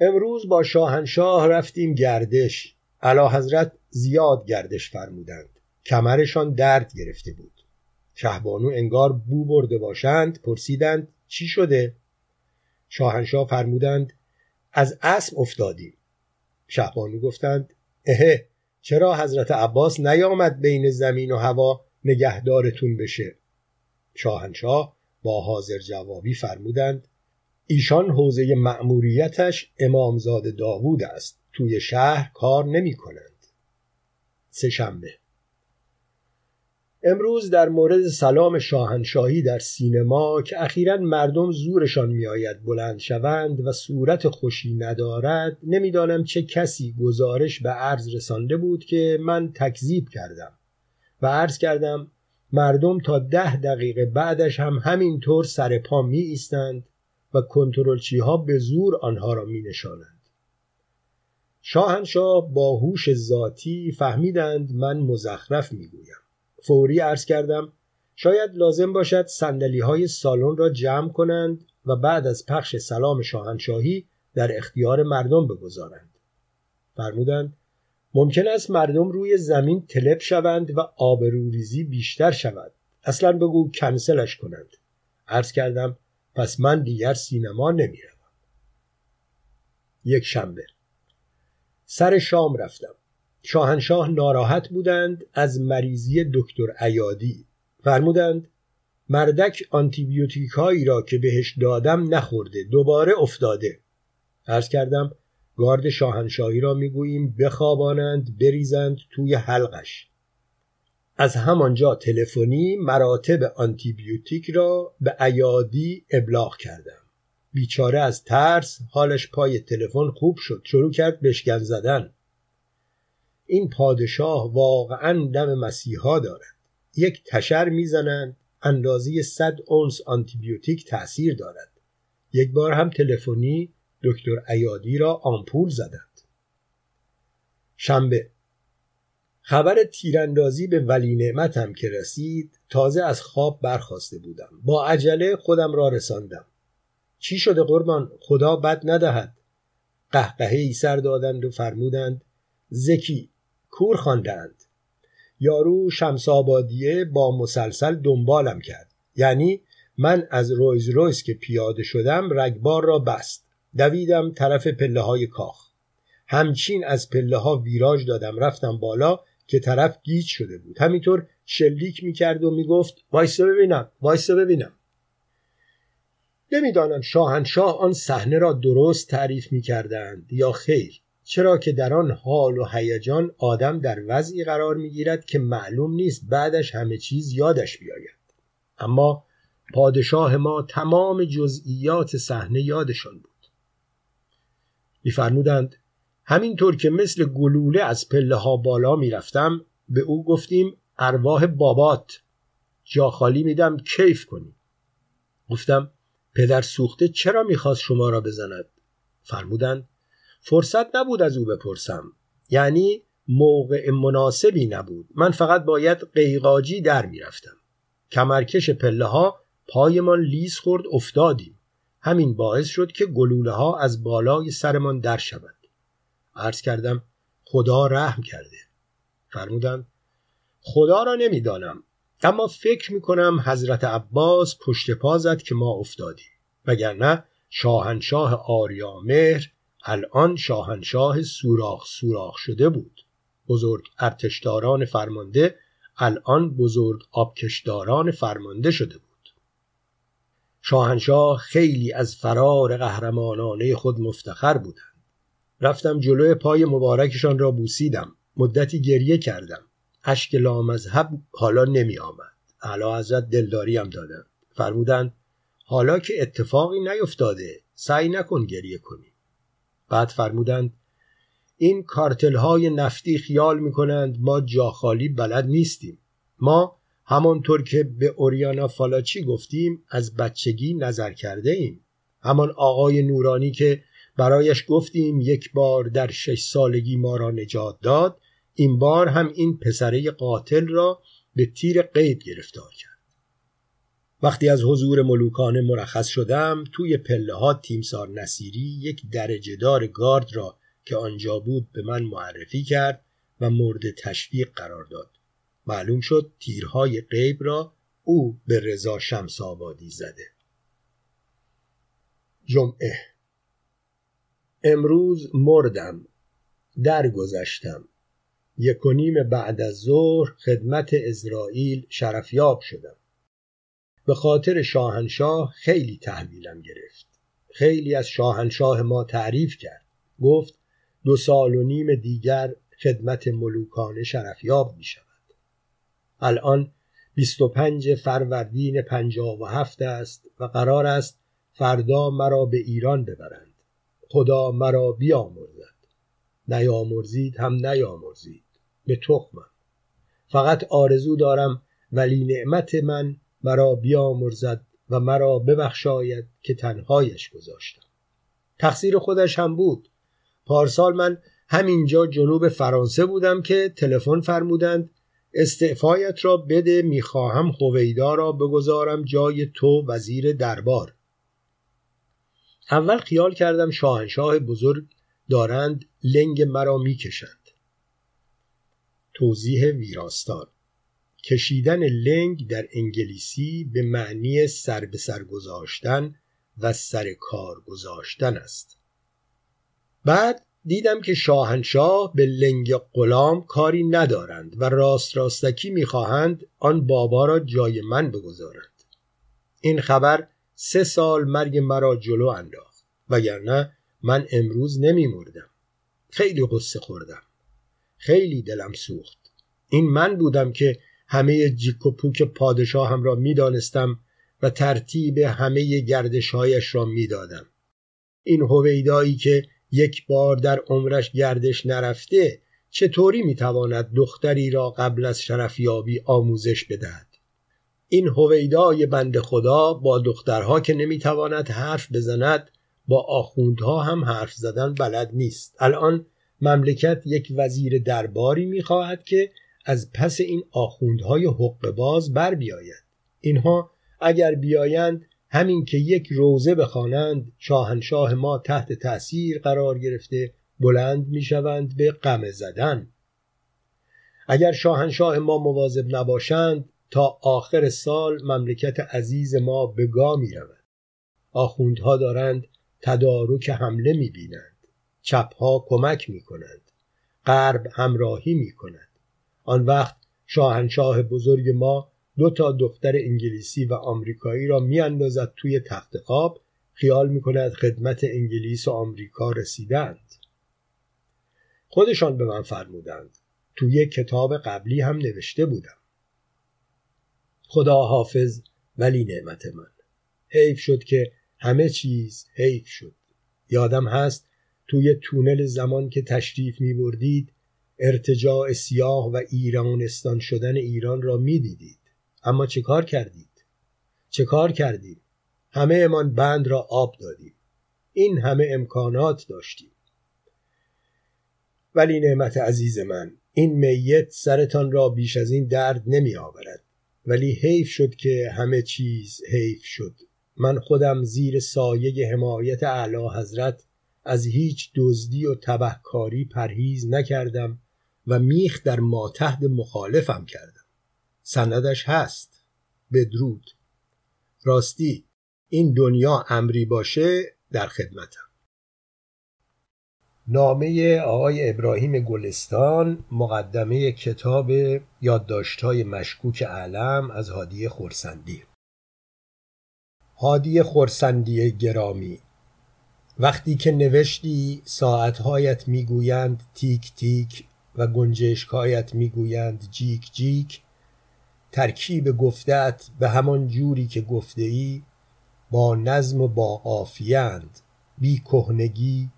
امروز با شاهنشاه رفتیم گردش. علا حضرت زیاد گردش فرمودند. کمرشان درد گرفته بود. شهبانو انگار بو برده باشند پرسیدند چی شده؟ شاهنشاه فرمودند از اسب افتادیم. شهبانو گفتند اهه چرا حضرت عباس نیامد بین زمین و هوا نگهدارتون بشه؟ شاهنشاه با حاضر جوابی فرمودند ایشان حوزه مأموریتش امامزاده داوود است. توی شهر کار نمی کنند سهشنبه امروز در مورد سلام شاهنشاهی در سینما که اخیرا مردم زورشان میآید بلند شوند و صورت خوشی ندارد نمی‌دانم چه کسی گزارش به عرض رسانده بود که من تکذیب کردم و عرض کردم مردم تا ده دقیقه بعدش هم همینطور سر پا می ایستند و کنترلچی ها به زور آنها را می نشانند. شاهنشاه با هوش ذاتی فهمیدند من مزخرف می گویم. فوری عرض کردم شاید لازم باشد سندلی های سالن را جمع کنند و بعد از پخش سلام شاهنشاهی در اختیار مردم بگذارند. فرمودند ممکن است مردم روی زمین تلپ شوند و آبروریزی بیشتر شود. اصلا بگو کنسلش کنند. عرض کردم پس من دیگر سینما نمی‌روم. یک شنبه سر شام رفتم. شاهنشاه ناراحت بودند از مریضی دکتر عیادی فرمودند مردک آنتیبیوتیک هایی را که بهش دادم نخورده دوباره افتاده عرض کردم گارد شاهنشاهی را می‌گوییم بخوابانند بریزند توی حلقش از همانجا تلفنی مراتب آنتیبیوتیک را به عیادی ابلاغ کردم. بیچاره از ترس حالش پای تلفن خوب شد. شروع کرد بشکن زدن. این پادشاه واقعا دم مسیحا دارد. یک تشر می‌زنند اندازه صد اونس آنتیبیوتیک تأثیر دارد. یک بار هم تلفنی دکتر ایادی را آمپول زدند. شنبه خبر تیراندازی به ولی نعمتم که رسید تازه از خواب برخواسته بودم. با عجله خودم را رساندم. چی شده قربان؟ خدا بد ندهد. قهقهه ای سر دادند و فرمودند زکی کور خواندند یارو شمس آبادیه با مسلسل دنبالم کرد. یعنی من از رویز رویز که پیاده شدم رگبار را بست. دویدم طرف پله های کاخ. همچین از پله ها ویراج دادم. رفتم بالا که طرف گیج شده بود. همینطور شلیک می‌کرد و می‌گفت وایسا ببینم وایسا ببینم. نمی‌دانم شاهنشاه آن صحنه را درست تعریف می‌کردند یا خیر. چرا که در آن حال و هیجان آدم در وضعی قرار می‌گیرد که معلوم نیست بعدش همه چیز یادش بیاید. اما پادشاه ما تمام جزئیات صحنه یادشان بود. میفرمودند همینطور که مثل گلوله از پله ها بالا می‌رفتم به او گفتیم ارواح بابات. جا خالی میدم کیف کنی؟ گفتم پدر سوخته چرا می‌خواست شما را بزند؟ فرمودند فرصت نبود از او بپرسم. یعنی موقع مناسبی نبود. من فقط باید قیقاجی در می‌رفتم. کمرکش پله ها پایمان لیز خورد افتادیم. همین باعث شد که گلوله ها از بالای سرمان در شود عرض کردم خدا رحم کرده. فرمودند خدا را نمی‌دانم اما فکر می کنم حضرت عباس پشت پا زد که ما افتادیم وگرنه شاهنشاه آریامهر الان شاهنشاه سوراخ سوراخ شده بود. بزرگ ارتشداران فرمانده الان بزرگ آبکشداران فرمانده شده بود. شاهنشاه خیلی از فرار قهرمانانه خود مفتخر بودند. رفتم جلوی پای مبارکشان را بوسیدم. مدتی گریه کردم. اشک لامذهب حالا نمی آمد اعلی حضرت دلداریم دادند فرمودند حالا که اتفاقی نیفتاده سعی نکن گریه کنی. بعد فرمودند این کارتل های نفتی خیال می‌کنند ما جاخالی بلد نیستیم. ما همانطور که به اوریانا فالاچی گفتیم از بچگی نظر کرده ایم همان آقای نورانی که برایش گفتیم یک بار در شش سالگی ما را نجات داد. این بار هم این پسره قاتل را به تیر قید گرفتار کرد. وقتی از حضور ملوکانه مرخص شدم توی پله ها تیمسار نصیری یک درجه دار گارد را که آنجا بود به من معرفی کرد و مورد تشویق قرار داد. معلوم شد تیرهای غیب را او به رضا شمس آبادی زده. جمعه امروز مردم درگذشتم. یک و نیم بعد از ظهر خدمت اسرائیل شرفیاب شدم. به خاطر شاهنشاه خیلی تحویلم گرفت. خیلی از شاهنشاه ما تعریف کرد. گفت دو سال و نیم دیگر خدمت ملوکانه شرفیاب می شود الان 25 فروردین 57 است و قرار است فردا مرا به ایران ببرند. خدا مرا بیامرزد. نیامرزید هم نیامرزید. به تخمم. فقط آرزو دارم ولی نعمت من مرا بیامرزد و مرا ببخشاید که تنهایش گذاشتم. تقصیر خودش هم بود. پارسال من همینجا جنوب فرانسه بودم که تلفن فرمودند استعفایت را بده می‌خواهم هویدا را بگذارم جای تو وزیر دربار. اول خیال کردم شاهنشاه بزرگ دارند لنگ مرا می‌کشند. توضیح ویراستار کشیدن لنگ در انگلیسی به معنی سر به سر گذاشتن و سر کار گذاشتن است. بعد دیدم که شاهنشاه به لنگ غلام کاری ندارند و راست راستکی می‌خواهند آن بابا را جای من بگذارند. این خبر سه سال مرگ مرا جلو انداخت وگرنه من امروز نمیمردم. خیلی قصه خوردم. خیلی دلم سوخت. این من بودم که همه جیک و پوک پادشاه هم را می‌دانستم و ترتیب همه گردشهایش را می‌دادم. این هویدایی که یک بار در عمرش گردش نرفته چطوری می‌تواند دختری را قبل از شرفیابی آموزش بدهد؟ این هویدای بند خدا با دخترها که نمی‌تواند حرف بزند با آخوندها هم حرف زدن بلد نیست. الان مملکت یک وزیر درباری می‌خواهد که از پس این آخوندهای حق باز بر بیاید. اینها اگر بیایند همین که یک روزه بخوانند شاهنشاه ما تحت تأثیر قرار گرفته بلند می‌شوند به قمه زدن. اگر شاهنشاه ما مواظب نباشند تا آخر سال مملکت عزیز ما به گا می رود. آخوندها دارند تدارک حمله می بینند. چپها کمک می کنند. غرب همراهی می کند. آن وقت شاهنشاه بزرگ ما دو تا دختر انگلیسی و آمریکایی را میاندازد توی تخت خواب خیال می‌کند خدمت انگلیس و آمریکا رسیدند خودشان به من فرمودند توی کتاب قبلی هم نوشته بودم خدا حافظ ولی نعمت من. حیف شد که همه چیز حیف شد. یادم هست توی تونل زمان که تشریف می بردید ارتجاع سیاه و ایرانستان شدن ایران را می دیدید اما چه کار کردید؟ چه کار کردیم؟ همه امان بند را آب دادیم. این همه امکانات داشتیم. ولی نعمت عزیز من این میت سرتان را بیش از این درد نمی آورد ولی حیف شد که همه چیز حیف شد. من خودم زیر سایه حمایت اعلی حضرت از هیچ دزدی و تبهکاری پرهیز نکردم و میخ در ماتحد مخالفم کردم. سندش هست. بدرود. راستی این دنیا امری باشه در خدمتم. نامه آقای ابراهیم گلستان مقدمه کتاب یادداشت‌های مشکوک علم از هادی خورسندی هادی خورسندی گرامی وقتی که نوشتی ساعتهایت می‌گویند تیک تیک و گنجشکایت می‌گویند جیک جیک ترکیب گفتت به همان جوری که گفته ای با نظم و با قافیند بی کهنگی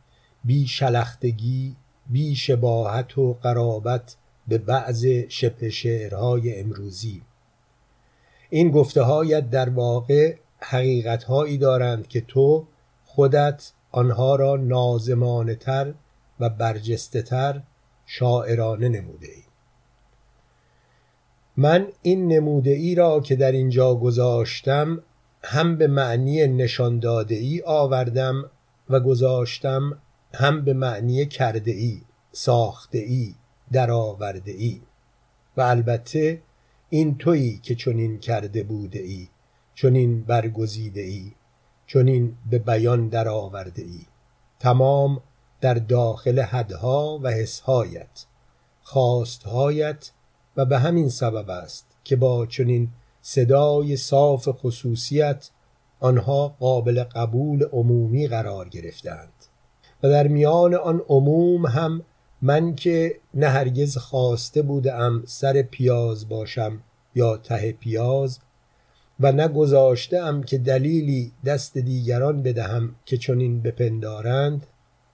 بی شلختگی بی شباهت و قرابت به بعض شبه شعرهای امروزی. این گفته هایت در واقع حقیقت هایی دارند که تو خودت آنها را نازمانه تر و برجسته تر شاعرانه نموده ای من این نموده ای را که در اینجا گذاشتم هم به معنی نشان ای آوردم و گذاشتم هم به معنی کرده ای ساخته ای درآورده ای و البته این تویی که چنین کرده بوده ای چنین برگزیده ای چنین به بیان درآورده ای تمام در داخل حدها و حسهایت خواستهایت و به همین سبب است که با چنین صدای صاف خصوصیت آنها قابل قبول عمومی قرار گرفتند و در میان آن عموم هم من که نه هرگز خواسته بودم سر پیاز باشم یا ته پیاز و نگذاشته ام که دلیلی دست دیگران بدهم که چنین بپندارند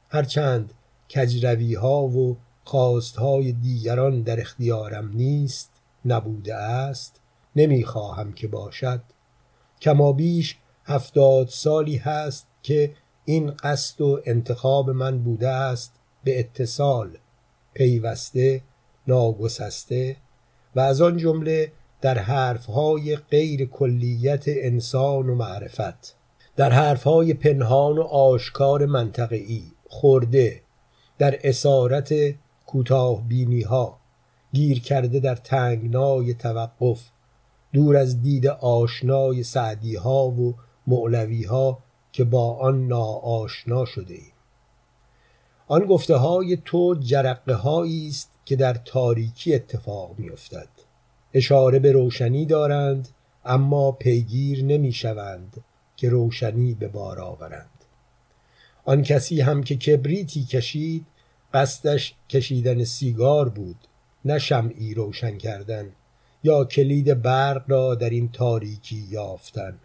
هرچند کجروی ها و خواستهای دیگران در اختیارم نیست نبوده است نمی‌خواهم که باشد. کما بیش هفتاد سالی هست که این قصد و انتخاب من بوده است به اتصال پیوسته ناگسسته و از آن جمله در حرفهای غیر کلیت انسان و معرفت در حرفهای پنهان و آشکار منطقی خورده در اسارت کوتاه بینی ها گیر کرده در تنگنای توقف دور از دید آشنای سعدی ها و مولوی ها که با آن ناآشنا شده ایم. آن گفته های تو جرقه است که در تاریکی اتفاق می افتد اشاره به روشنی دارند اما پیگیر نمی شوند که روشنی به بار آورند. آن کسی هم که کبریتی کشید قصدش کشیدن سیگار بود نه شمعی روشن کردن یا کلید برق را در این تاریکی یافتن.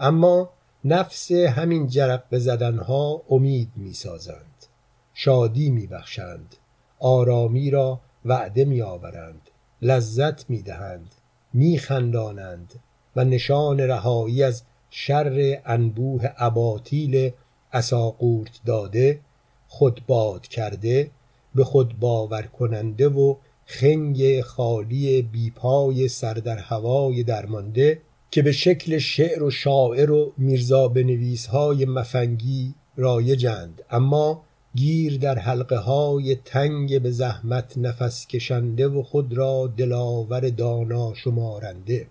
اما نفس همین جرق زدنها امید می سازند شادی می بخشند آرامی را وعده می آورند لذت می دهند می خندانند و نشان رهایی از شر انبوه اباطیل اساقورت داده خودباد کرده به خود باور کننده و خنگ خالی بیپای سر در هوای درمانده که به شکل شعر و شاعر و میرزا بنویس های مفنگی رایجند اما گیر در حلقه های تنگ به زحمت نفس کشنده و خود را دلاور دانا شمارنده.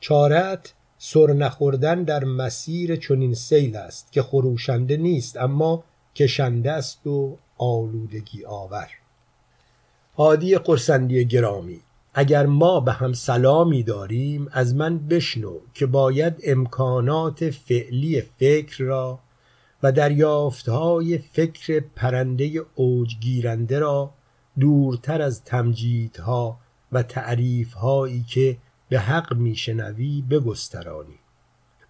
چارت سر نخوردن در مسیر چنین سیل است که خروشنده نیست اما کشنده است و آلودگی آور. عادی قرسندی گرامی. اگر ما به هم سلامی داریم از من بشنو که باید امکانات فعلی فکر را و دریافتهای فکر پرنده اوجگیرنده را دورتر از تمجیدها و تعریفهایی که به حق میشنوی بگسترانی.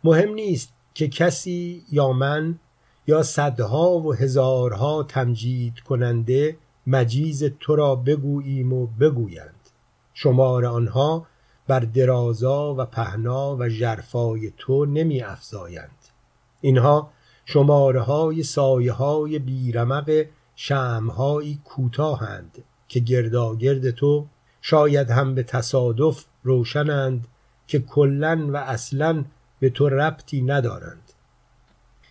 مهم نیست که کسی یا من یا صدها و هزارها تمجید کننده مجیز تو را بگوییم و بگویند. شمار آنها بر درازا و پهنا و جرفای تو نمی افزایند. اینها شماره های سایه های بیرمق شمهایی کوتاهند که گرداگرد تو شاید هم به تصادف روشنند که کلا و اصلا به تو ربطی ندارند.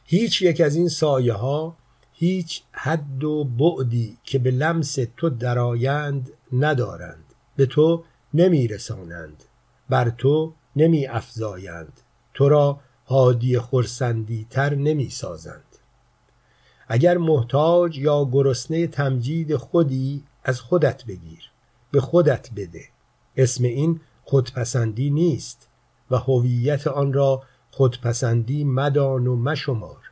هیچ یک از این سایه ها هیچ حد و بعدی که به لمس تو درآیند ندارند. به تو نمی رسانند بر تو نمی افزایند تو را هادی خورسندی تر نمی سازند اگر محتاج یا گرسنه تمجید خودی از خودت بگیر. به خودت بده. اسم این خودپسندی نیست و هویت آن را خودپسندی مدان و مشمار.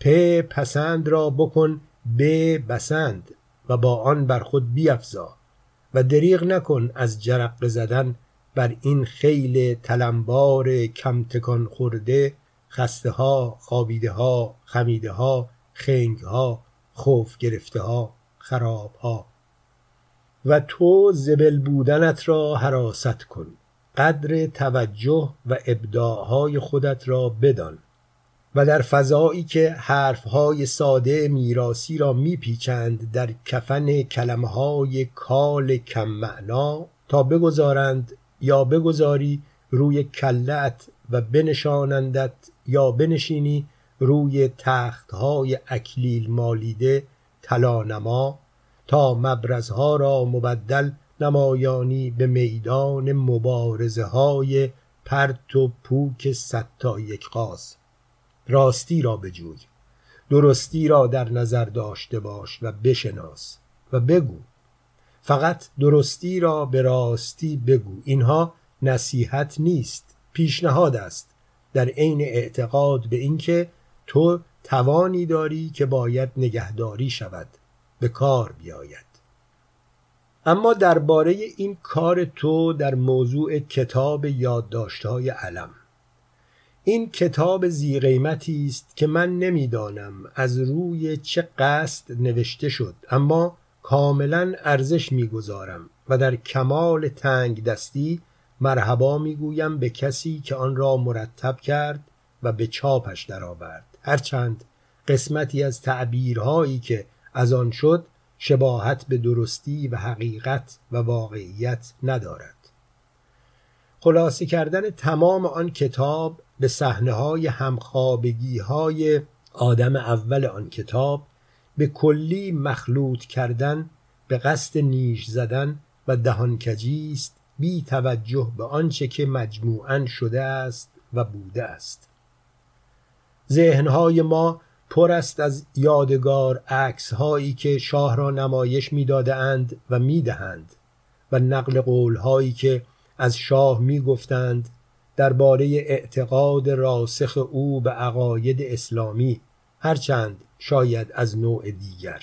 پ پسند را بکن ب بسند و با آن بر خود بیافزا و دریغ نکن از جرق زدن بر این خیل تلمبار کم تکان خورده خسته ها خوابیده ها خمیده ها خنگ ها خوف گرفته ها خراب ها و تو زبل بودنت را حراست کن قدر توجه و ابداعهای خودت را بدان. و در فضایی که حرفهای ساده میراسی را میپیچند در کفن کلمه های کال کم معنا تا بگذارند یا بگذاری روی کلت و بنشانندت یا بنشینی روی تختهای اکلیل مالیده تلانما تا مبرزها را مبدل نمایانی به میدان مبارزه های پرت و پوک ستا یک قاز. راستی را بجوی. درستی را در نظر داشته باش و بشناس و بگو. فقط درستی را به راستی بگو. اینها نصیحت نیست پیشنهاد است. در عین اعتقاد به اینکه تو توانی داری که باید نگهداری شود. به کار بیاید. اما درباره این کار تو در موضوع کتاب یادداشت‌های علم. این کتاب زیقیمتی است که من نمی‌دانم از روی چه قصد نوشته شد اما کاملا ارزش می‌گذارم و در کمال تنگ دستی مرحبا می‌گویم به کسی که آن را مرتب کرد و به چاپش درآورد. هرچند قسمتی از تعبیرهایی که از آن شد شباهت به درستی و حقیقت و واقعیت ندارد. خلاصه کردن تمام آن کتاب به صحنه های همخوابگی های آدم اول آن کتاب به کلی مخلوط کردن به قصد نیش زدن و دهانکجی است بی توجه به آنچه که مجموعا شده است و بوده است. ذهنهای ما پر است از یادگار عکس هایی که شاه را نمایش می‌دادند و می‌دهند و نقل قول هایی که از شاه می‌گفتند درباره اعتقاد راسخ او به عقاید اسلامی هرچند شاید از نوع دیگر.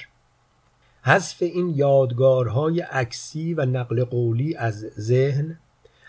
حذف این یادگارهای عکسی و نقل قولی از ذهن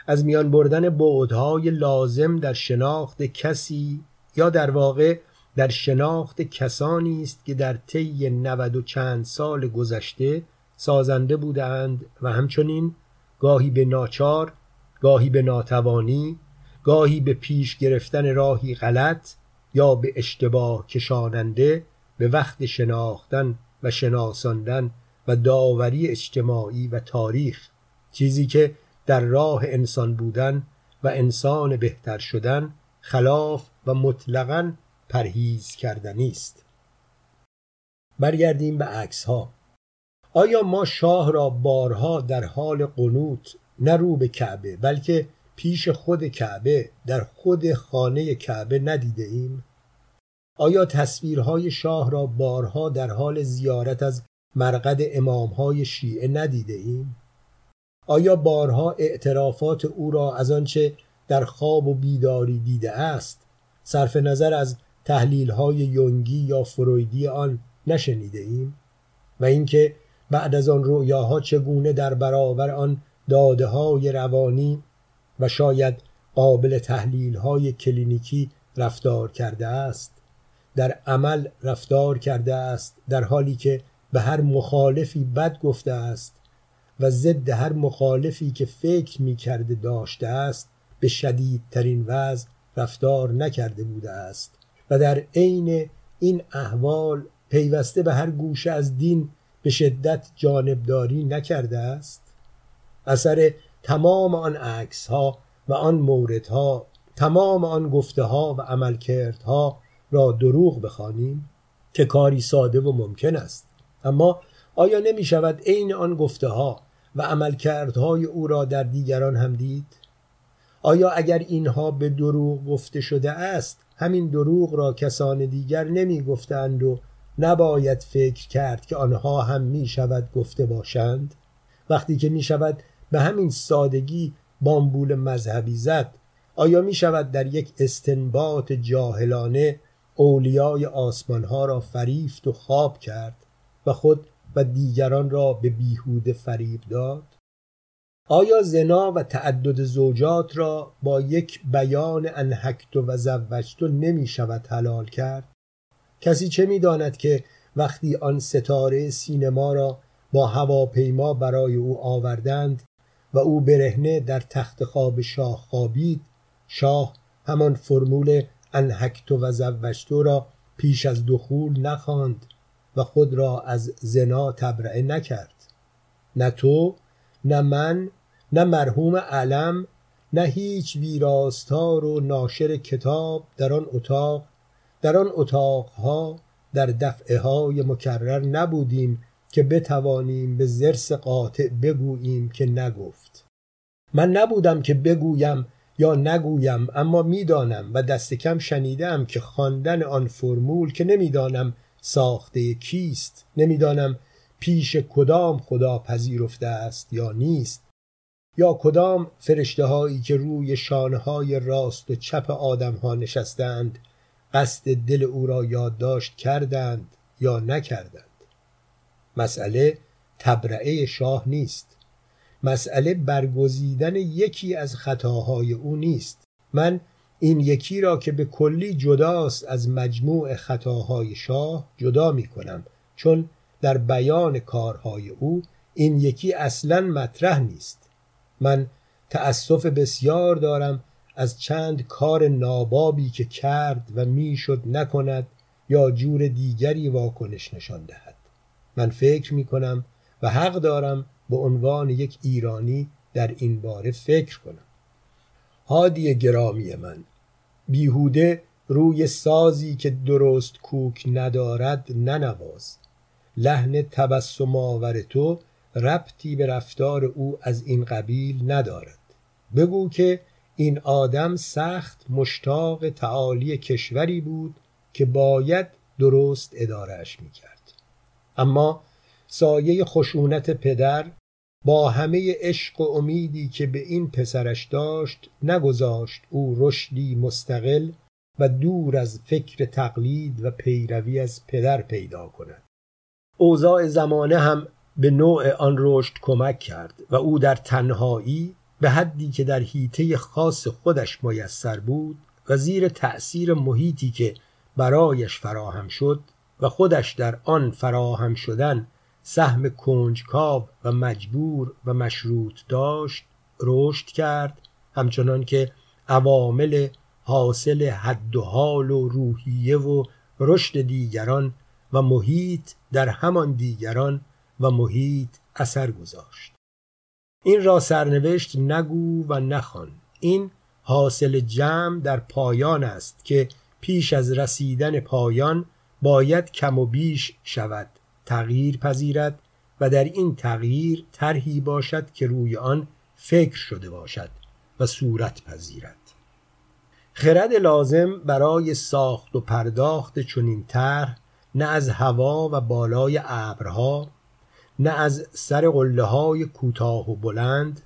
از میان بردن بعدهای لازم در شناخت کسی یا در واقع در شناخت کسانی است که در طی نود و چند سال گذشته سازنده بودند و همچنین گاهی به ناچار گاهی به ناتوانی گاهی به پیش گرفتن راهی غلط یا به اشتباه کشاننده به وقت شناختن و شناساندن و داوری اجتماعی و تاریخ چیزی که در راه انسان بودن و انسان بهتر شدن خلاف و مطلقا پرهیز کردنی است برگردیم به عکس ها آیا ما شاه را بارها در حال قنوت نه رو به کعبه بلکه پیش خود کعبه در خود خانه کعبه ندیده ایم؟ آیا تصویرهای شاه را بارها در حال زیارت از مرقد امامهای شیعه ندیده ایم؟ آیا بارها اعترافات او را از آنچه در خواب و بیداری دیده است صرف نظر از تحلیل های یونگی یا فرویدی آن نشنیده ایم و اینکه بعد از آن رؤیاها چگونه در برابر آن داده های روانی و شاید قابل تحلیل های کلینیکی رفتار کرده است. در عمل رفتار کرده است در حالی که به هر مخالفی بد گفته است و ضد هر مخالفی که فکر می کرده داشته است به شدیدترین وضع رفتار نکرده بوده است. و در عین این احوال پیوسته به هر گوشه از دین به شدت جانبداری نکرده است. اثر تمام آن عکس ها و آن موردها تمام آن گفته ها و عملکردها را دروغ بخوانیم که کاری ساده و ممکن است. اما آیا نمی شود عین آن گفته ها و عملکردهای او را در دیگران هم دید؟ آیا اگر اینها به دروغ گفته شده است همین دروغ را کسان دیگر نمی گفتند و نباید فکر کرد که آنها هم می شود گفته باشند؟ وقتی که می شود به همین سادگی بامبول مذهبی زد. آیا می شود در یک استنباط جاهلانه اولیای آسمان ها را فریفت و خواب کرد و خود و دیگران را به بیهوده فریب داد؟ آیا زنا و تعدد زوجات را با یک بیان انحکت و زوجت نمی شود حلال کرد؟ کسی چه می داند که وقتی آن ستاره سینما را با هواپیما برای او آوردند و او برهنه در تخت خواب شاه خوابید شاه همان فرمول انهکتو و زوجتو را پیش از دخول نخواند و خود را از زنا تبرئه نکرد. نه تو نه من نه مرحوم علم نه هیچ ویراستار و ناشر کتاب در آن اتاق. در آن اتاقها در دفعه های مکرر نبودیم که بتوانیم به زرس قاطع بگوییم که نگفت. من نبودم که بگویم یا نگویم اما می‌دانم و دست کم شنیدم که خواندن آن فرمول که نمی‌دانم ساخته کیست نمی‌دانم پیش کدام خدا پذیرفته است یا نیست یا کدام فرشته هایی که روی شانه های راست و چپ آدم ها نشستند قصد دل او را یادداشت کردند یا نکردند. مسئله تبرعه شاه نیست. مسئله برگزیدن یکی از خطاهای او نیست. من این یکی را که به کلی جداست از مجموع خطاهای شاه جدا می کنم. چون در بیان کارهای او این یکی اصلا مطرح نیست. من تأسف بسیار دارم از چند کار نابابی که کرد و می‌شد نکند یا جور دیگری واکنش نشان دهد. من فکر می کنم و حق دارم به عنوان یک ایرانی در این باره فکر کنم. هادی گرامی من بیهوده روی سازی که درست کوک ندارد ننواز. لحن تبسم آور تو ربطی به رفتار او از این قبیل ندارد. بگو که این آدم سخت مشتاق تعالی کشوری بود که باید درست ادارهش می‌کرد. اما سایه خشونت پدر با همه عشق و امیدی که به این پسرش داشت نگذاشت او رشدی مستقل و دور از فکر تقلید و پیروی از پدر پیدا کند. اوضاع زمانه هم به نوع آن رشد کمک کرد و او در تنهایی به حدی که در حیطه خاص خودش میسر بود و زیر تأثیر محیطی که برایش فراهم شد و خودش در آن فراهم شدن سهم کنجکاو و مجبور و مشروط داشت رشد کرد همچنان که عوامل حاصل حد و حال و روحیه و رشد دیگران و محیط در همان دیگران و محیط اثر گذاشت. این را سرنوشت نگو و نخوان. این حاصل جمع در پایان است که پیش از رسیدن پایان باید کم و بیش شود تغییر پذیرد و در این تغییر طرحی باشد که روی آن فکر شده باشد و صورت پذیرد. خرد لازم برای ساخت و پرداخت چنین طرح نه از هوا و بالای ابرها نه از سر قله های کوتاه و بلند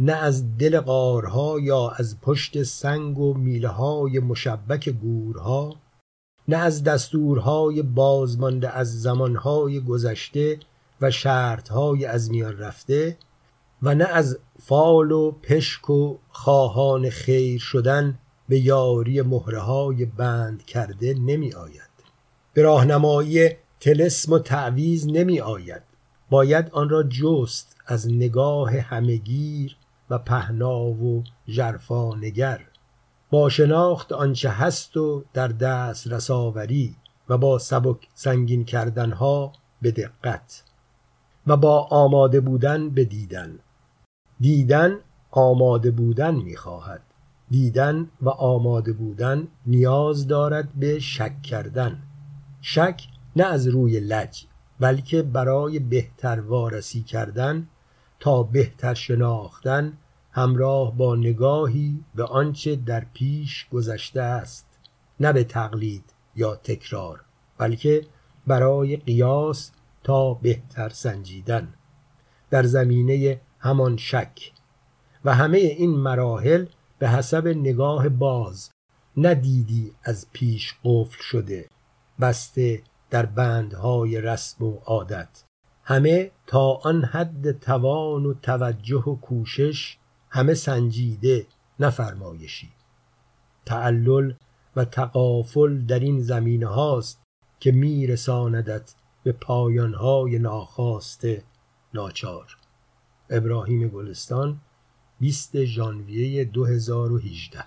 نه از دل غارها یا از پشت سنگ و میله های مشبک گورها نه از دستورهای بازمانده از زمانهای گذشته و شرطهای از میان رفته و نه از فال و پشک و خواهان خیر شدن به یاری مهره های بند کرده نمی آید. به راهنمایی تلسم و تعویز نمی آید. باید آن را جست از نگاه همگیر و پهنا و ژرفانگر. با شناخت آنچه هست و در دست رساوری و با سبک سنگین کردنها به دقت و با آماده بودن به دیدن. دیدن آماده بودن می‌خواهد. دیدن و آماده بودن نیاز دارد به شک کردن. شک نه از روی لج بلکه برای بهتر وارسی کردن تا بهتر شناختن همراه با نگاهی به آنچه در پیش گذشته است نه به تقلید یا تکرار بلکه برای قیاس تا بهتر سنجیدن. در زمینه همان شک و همه این مراحل به حسب نگاه باز ندیدی از پیش قفل شده بسته در بندهای رسم و عادت. همه تا آن حد توان و توجه و کوشش همه سنجیده نفرمایشی تعلل و تقافل در این زمینه هاست که میرساندت به پایانهای ناخواسته ناچار. ابراهیم گلستان 20 ژانویه 2018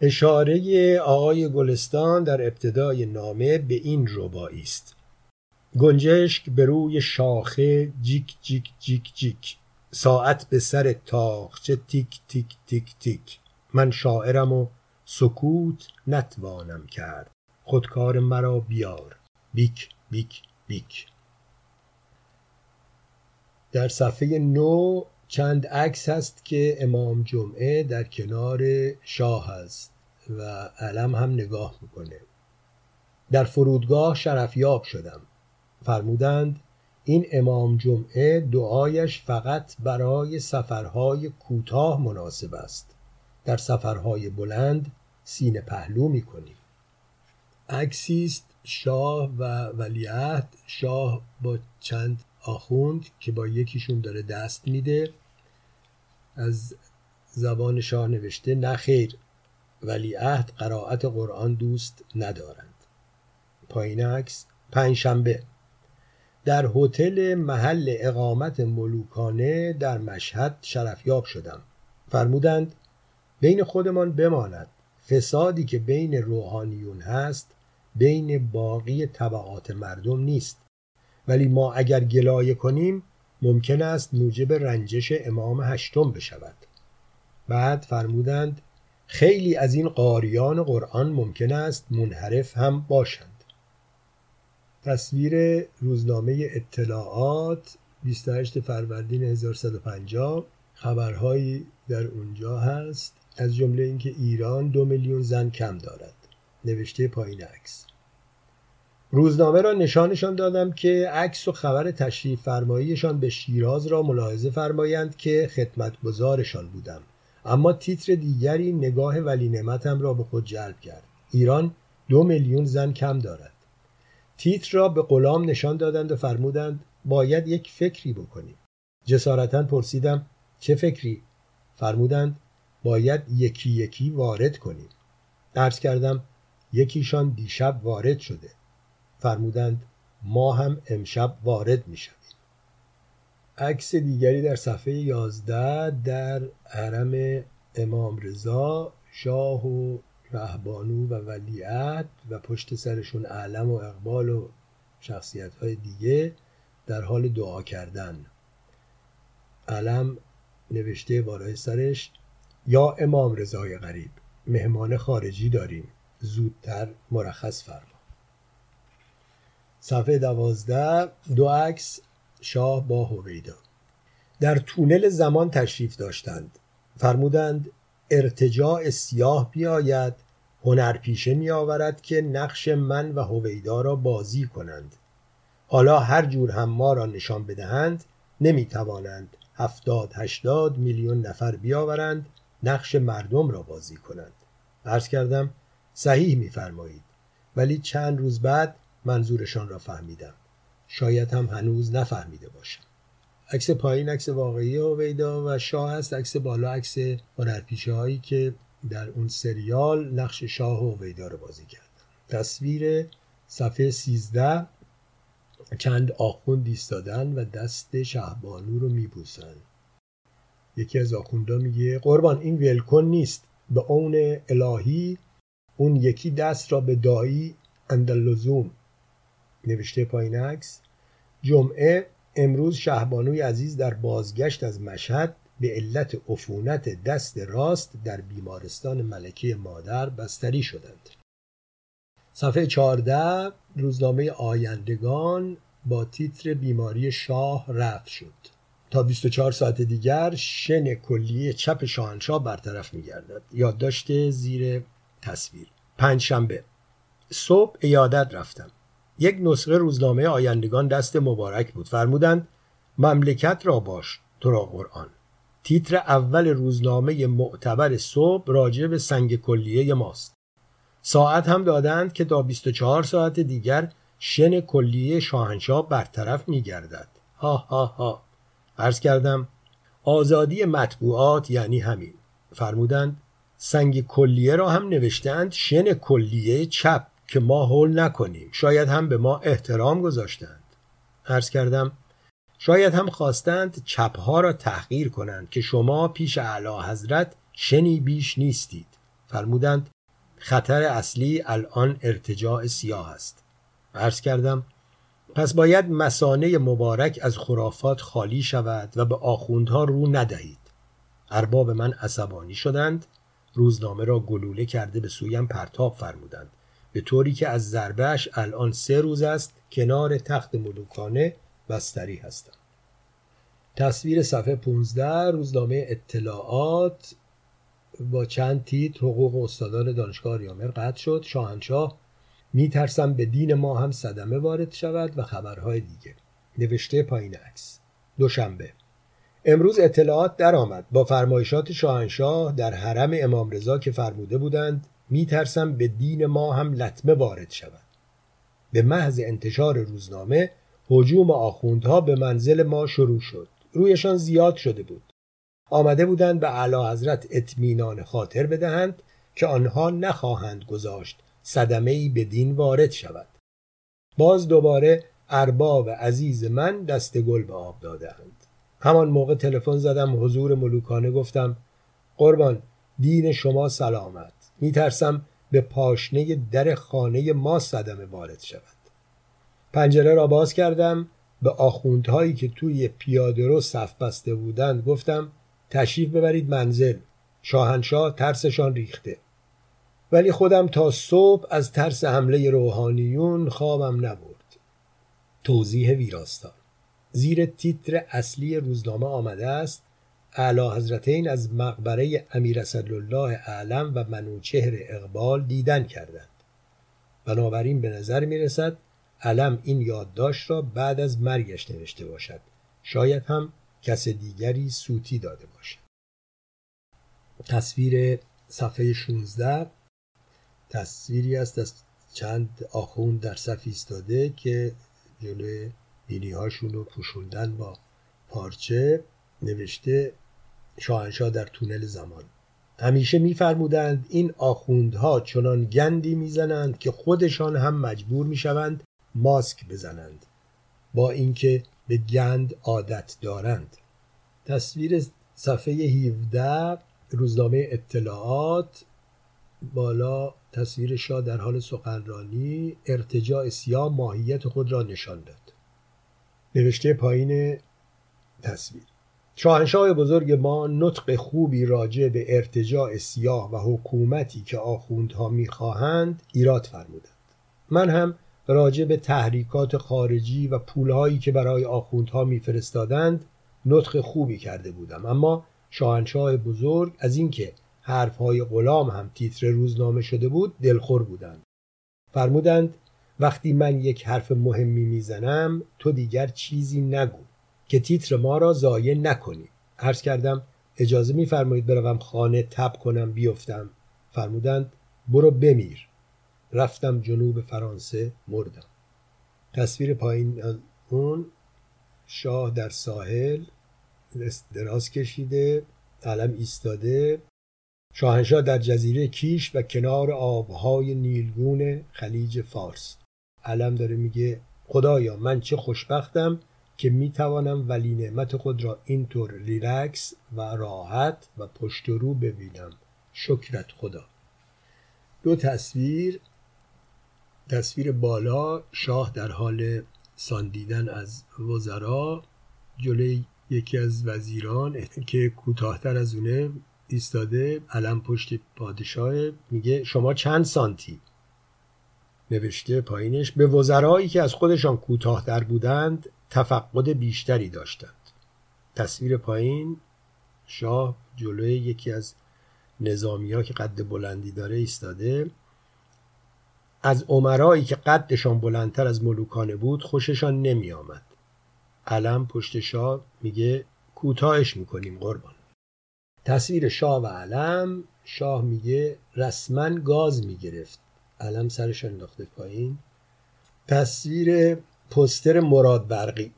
اشاره آقای گلستان در ابتدای نامه به این ربایی است. گنجشک به روی شاخه جیک جیک جیک جیک. ساعت به سر تاخچه تیک تیک تیک تیک. من شاعرم و سکوت نتوانم کرد. خودکار مرا بیار. بیک بیک بیک. در صفحه نو چند عکس هست که امام جمعه در کنار شاه است و علم هم نگاه می‌کنه. در فرودگاه شرفیاب شدم. فرمودند این امام جمعه دعایش فقط برای سفرهای کوتاه مناسب است. در سفرهای بلند سینه پهلو می‌کنیم عکسی است شاه و ولیعهد. شاه با چند آخوند که با یکیشون داره دست میده. از زبان شاه نوشته نه خیر ولیعهد قرائت قرآن دوست ندارند. پایین عکس پنجشنبه. در هتل محل اقامت ملوکانه در مشهد شرفیاب شدم. فرمودند بین خودمان بماند. فسادی که بین روحانیون هست بین باقی طبعات مردم نیست. ولی ما اگر گلایه کنیم ممکن است موجب رنجش امام هشتم بشود. بعد فرمودند خیلی از این قاریان قرآن ممکن است منحرف هم باشند. تصویر روزنامه اطلاعات 28 فروردین 1150 خبرهایی در اونجا هست از جمله اینکه ایران دو میلیون زن کم دارد. نوشته پایین عکس. روزنامه را نشانشان دادم که عکس و خبر تشریف فرماییشان به شیراز را ملاحظه فرمایند که خدمتگزارشان بودم. اما تیتر دیگری نگاه ولی نعمتم را به خود جلب کرد. ایران دو میلیون زن کم دارد. تیتر را به غلام نشان دادند و فرمودند باید یک فکری بکنیم. جسارتا پرسیدم چه فکری؟ فرمودند باید یکی یکی وارد کنیم. عرض کردم یکیشان دیشب وارد شده. فرمودند ما هم امشب وارد می شویم. عکس دیگری در صفحه 11 در حرم امام رضا شاه و رهبانو و ولیعت و پشت سرشون علم و اقبال و شخصیت های دیگه در حال دعا کردن. علم نوشته بالای سرش یا امام رضای غریب مهمان خارجی داریم زودتر مرخص فرما. صفحه دوازده دو عکس شاه با هویدا. در تونل زمان تشریف داشتند. فرمودند ارتجاع سیاه بیاید هنرپیشه می آورد که نقش من و هویدا را بازی کنند. حالا هر جور هم ما را نشان بدهند نمی توانند هفتاد هشتاد میلیون نفر بیاورند نقش مردم را بازی کنند. عرض کردم صحیح میفرمایید. ولی چند روز بعد منظورشان را فهمیدم. شاید هم هنوز نفهمیده باشم. عکس پایین عکس واقعی هویدا و شاه است عکس بالا عکس هنرپیشه هایی که در اون سریال نقش شاه هویدا رو بازی کردن تصویر صفحه 13 چند آخوند ایستادن و دست شهبانو رو میبوسن. یکی از آخوندا میگه قربان این ولکن نیست. به اون الهی اون یکی دست را به دایی اندلزوم. نوشته پایین عکس. جمعه امروز شهبانوی عزیز در بازگشت از مشهد به علت عفونت دست راست در بیمارستان ملکه مادر بستری شدند. صفحه 14 روزنامه آیندگان با تیتر بیماری شاه رفت شد. تا 24 ساعت دیگر شن کلیه چپ شاهنشاه برطرف میگردد. یادداشت زیر تصویر. پنج شنبه صبح ایادت رفتم. یک نسخه روزنامه آیندگان دست مبارک بود. فرمودند مملکت را باش تو را قرآن. تیتر اول روزنامه معتبر صبح راجع به سنگ کلیه ماست. ساعت هم دادند که تا 24 ساعت دیگر شن کلیه شاهنشاه برطرف می گردد ها ها ها. عرض کردم آزادی مطبوعات یعنی همین. فرمودند سنگ کلیه را هم نوشتند شن کلیه چپ. که ما حل نکنیم. شاید هم به ما احترام گذاشتند. عرض کردم شاید هم خواستند چپها را تحقیر کنند که شما پیش اعلی حضرت شنی بیش نیستید. فرمودند خطر اصلی الان ارتجاع سیاه است. عرض کردم پس باید مسانه مبارک از خرافات خالی شود و به آخوندها رو ندهید. ارباب من عصبانی شدند روزنامه را گلوله کرده به سویم پرتاب فرمودند. به طوری که از ضربهش الان سه روز است کنار تخت ملوکانه بستری هستم. تصویر صفحه 15 روزنامه اطلاعات با چند تیت حقوق استادان دانشگاه ریامر قطع شد. شاهنشاه میترسم به دین ما هم صدمه وارد شود و خبرهای دیگه. نوشته پایین عکس. دوشنبه امروز اطلاعات درآمد. با فرمایشات شاهنشاه در حرم امام رضا که فرموده بودند میترسم به دین ما هم لطمه وارد شود. به محض انتشار روزنامه هجوم آخوندها به منزل ما شروع شد. رویشان زیاد شده بود. آمده بودند به اعلی حضرت اطمینان خاطر بدهند که آنها نخواهند گذاشت صدمه ای به دین وارد شود. باز دوباره ارباب عزیز من دست گل به آب دادند همان موقع تلفن زدم حضور ملوکانه گفتم قربان دین شما سلامت. میترسم به پاشنه در خانه ما صدمه وارد شود. پنجره را باز کردم به آخوندهایی که توی پیاده رو صف بسته بودند گفتم تشریف ببرید منزل. شاهنشاه ترسشان ریخته. ولی خودم تا صبح از ترس حمله روحانیون خوابم نبرد. توضیح ویراستان. زیر تیتر اصلی روزنامه آمده است اعلی حضرتین از مقبره امیر الله اعلم و منوچهر اقبال دیدن کردند. بنابراین به نظر می رسد علم این یادداشت را بعد از مرگش نوشته باشد. شاید هم کس دیگری سوتی داده باشد. تصویر صفحه 16 تصویری است از چند آخوند در صف ایستاده که جلوی بینی هاشون رو پوشوندن با پارچه. نوشته شاهنشاه در تونل زمان. همیشه میفرمودند این آخوندها چنان گندی می‌زنند که خودشان هم مجبور می‌شوند ماسک بزنند با اینکه به گند عادت دارند. تصویر صفحه 17 روزنامه اطلاعات بالا تصویر شاه در حال سخنرانی ارتجاع سیاه ماهیت خود را نشان داد. نوشته پایین تصویر. شاهنشاه بزرگ ما نطق خوبی راجع به ارتجاع سیاه و حکومتی که آخوندها می‌خواهند ایراد فرمودند. من هم راجع به تحریکات خارجی و پولهایی که برای آخوندها میفرستادند نطق خوبی کرده بودم. اما شاهنشاه بزرگ از اینکه حرفهای غلام هم تیتر روزنامه شده بود دلخور بودند. فرمودند وقتی من یک حرف مهمی می‌زنم تو دیگر چیزی نگو. که تیتر ما را ضایع نکنی عرض کردم اجازه میفرمایید بروم خانه تب کنم بیفتم. فرمودند برو بمیر. رفتم جنوب فرانسه مردم. تصویر پایین از اون شاه در ساحل دراز کشیده علم ایستاده. شاهنشاه در جزیره کیش و کنار آبهای نیلگون خلیج فارس. علم داره میگه خدایا من چه خوشبختم که می‌توانم ولی نعمت خود را اینطور ریلکس و راحت و پشت رو ببینم. شکرت خدا. دو تصویر. تصویر بالا شاه در حال ساندیدن از وزرا جلوی یکی از وزیران که کوتاهتر از اونه ایستاده علم پشت پادشاه میگه شما چند سانتی؟ نوشته پایینش به وزرایی که از خودشان کوتاهتر بودند تفقد بیشتری داشتند. تصویر پایین شاه جلوی یکی از نظامی ها که قد بلندی داره ایستاده. از عمرایی که قدشان بلندتر از ملوکانه بود خوششان نمی آمد علم پشت شاه میگه کوتاهش می‌کنیم قربان. تصویر شاه و علم شاه میگه رسما گاز می‌گرفت. علم سرش انداخته پایین. تصویر پستر مراد برقی.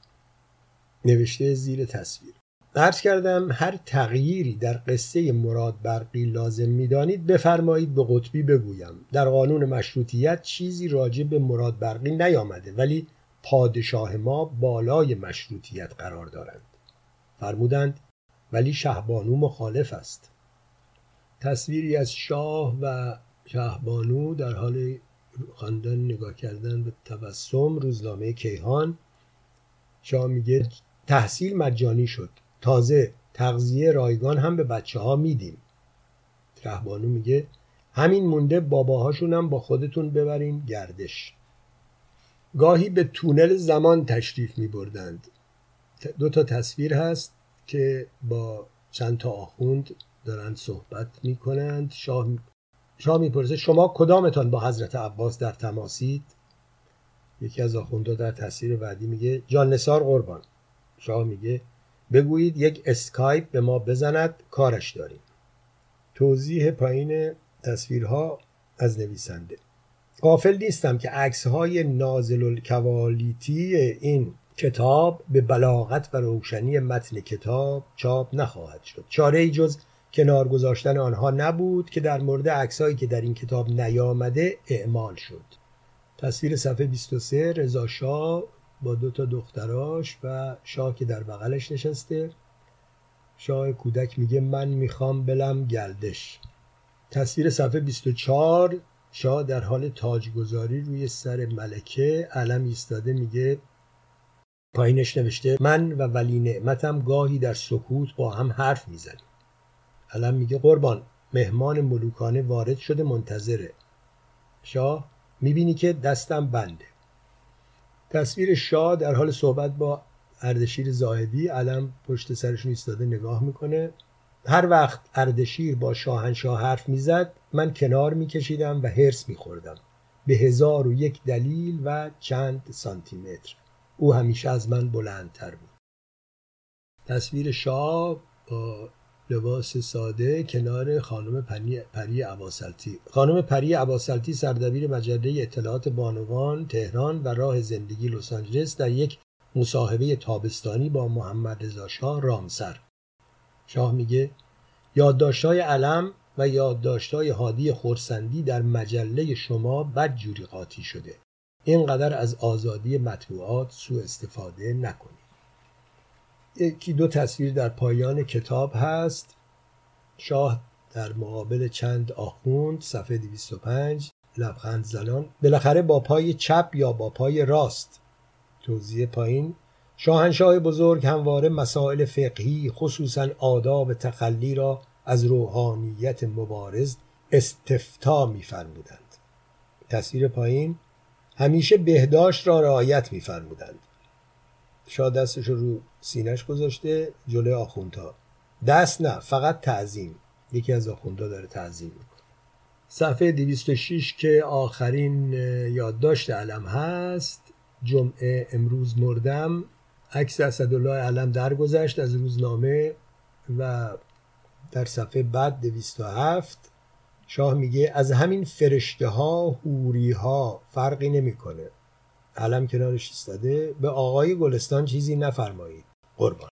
نوشته زیر تصویر. عرض کردم هر تغییری در قصه مراد برقی لازم می‌دانید بفرمایید به قطبی بگویم. در قانون مشروطیت چیزی راجع به مراد برقی نیامده ولی پادشاه ما بالای مشروطیت قرار دارند. فرمودند ولی شهبانو مخالف است. تصویری از شاه و شهبانو در حال خواندن نگاه کردن به تبسم روزنامه کیهان شاه میگه تحصیل مجانی شد. تازه تغذیه رایگان هم به بچه ها میدیم رهبانو میگه همین مونده باباهاشون هم با خودتون ببرین گردش. گاهی به تونل زمان تشریف می بردند دو تا تصویر هست که با چند تا آخوند دارند صحبت می کنند شاه, شاه می‌پرسه شما کدامتان با حضرت عباس در تماسید؟ یکی از آخوندها در تصویر بعدی میگه جان نسار قربان. شاه میگه بگویید یک اسکایپ به ما بزند کارش داریم. توضیح پایین تصویرها از نویسنده. قافل نیستم که عکس های نازل الکوالیتی این کتاب به بلاغت و روشنی متن کتاب چاپ نخواهد شد. چاره جز کنار گذاشتن آنها نبود که در مورد عکسهایی که در این کتاب نیامده اعمال شد. تصویر صفحه 23 رضا شاه با دو تا دختراش و شاه که در بغلش نشسته. شاه کودک میگه من می‌خوام بلم گلدش تصویر صفحه 24 شاه در حال تاجگذاری روی سر ملکه علم ایستاده میگه پایینش نوشته من و ولی نعمتم گاهی در سکوت با هم حرف می‌زنیم. علم میگه قربان مهمان ملوکانه وارد شده منتظره. شاه می‌بینی که دستم بنده. تصویر شاه در حال صحبت با اردشیر زاهدی علم پشت سرشون ایستاده نگاه می‌کنه. هر وقت اردشیر با شاهنشاه حرف می‌زد من کنار میکشیدم و هرس میخوردم. به هزار و یک دلیل و چند سانتیمتر. او همیشه از من بلندتر بود. تصویر شاه با لباس ساده کنار خانم پری, پری عباسلتی خانم پری عباسلتی سردبیر مجله اطلاعات بانوان تهران و راه زندگی لس آنجلس در یک مصاحبه تابستانی با محمد رضا شاه رامسر. شاه میگه یادداشت‌های علم و یادداشت‌های هادی خورسندی در مجله شما بدجوری قاطی شده. اینقدر از آزادی مطبوعات سوء استفاده نکنید. یکی دو تصویر در پایان کتاب هست. شاه در مقابل چند آخوند صفحه 205 لبخند زنان. بالاخره با پای چپ یا با پای راست توضیح پایین. شاهنشاه بزرگ همواره مسائل فقهی خصوصا آداب تخلی را از روحانیت مبارز استفتا میفرمودند. تصویر پایین. همیشه بهداشت را رعایت میفرمودند. شاه دستش رو سینش گذاشته جلوی آخوندها. دست نه فقط تعظیم. یکی از آخوندها داره تعظیم می‌کنه. صفحه 206 که آخرین یادداشت علم هست جمعه امروز مردم. عکس اسدالله علم درگذشت از روزنامه و در صفحه بعد 207 شاه میگه از همین فرشته ها هوری ها فرقی نمی‌کنه. علم کنارش ایستاده به آقای گلستان چیزی نفرمایید. قربان.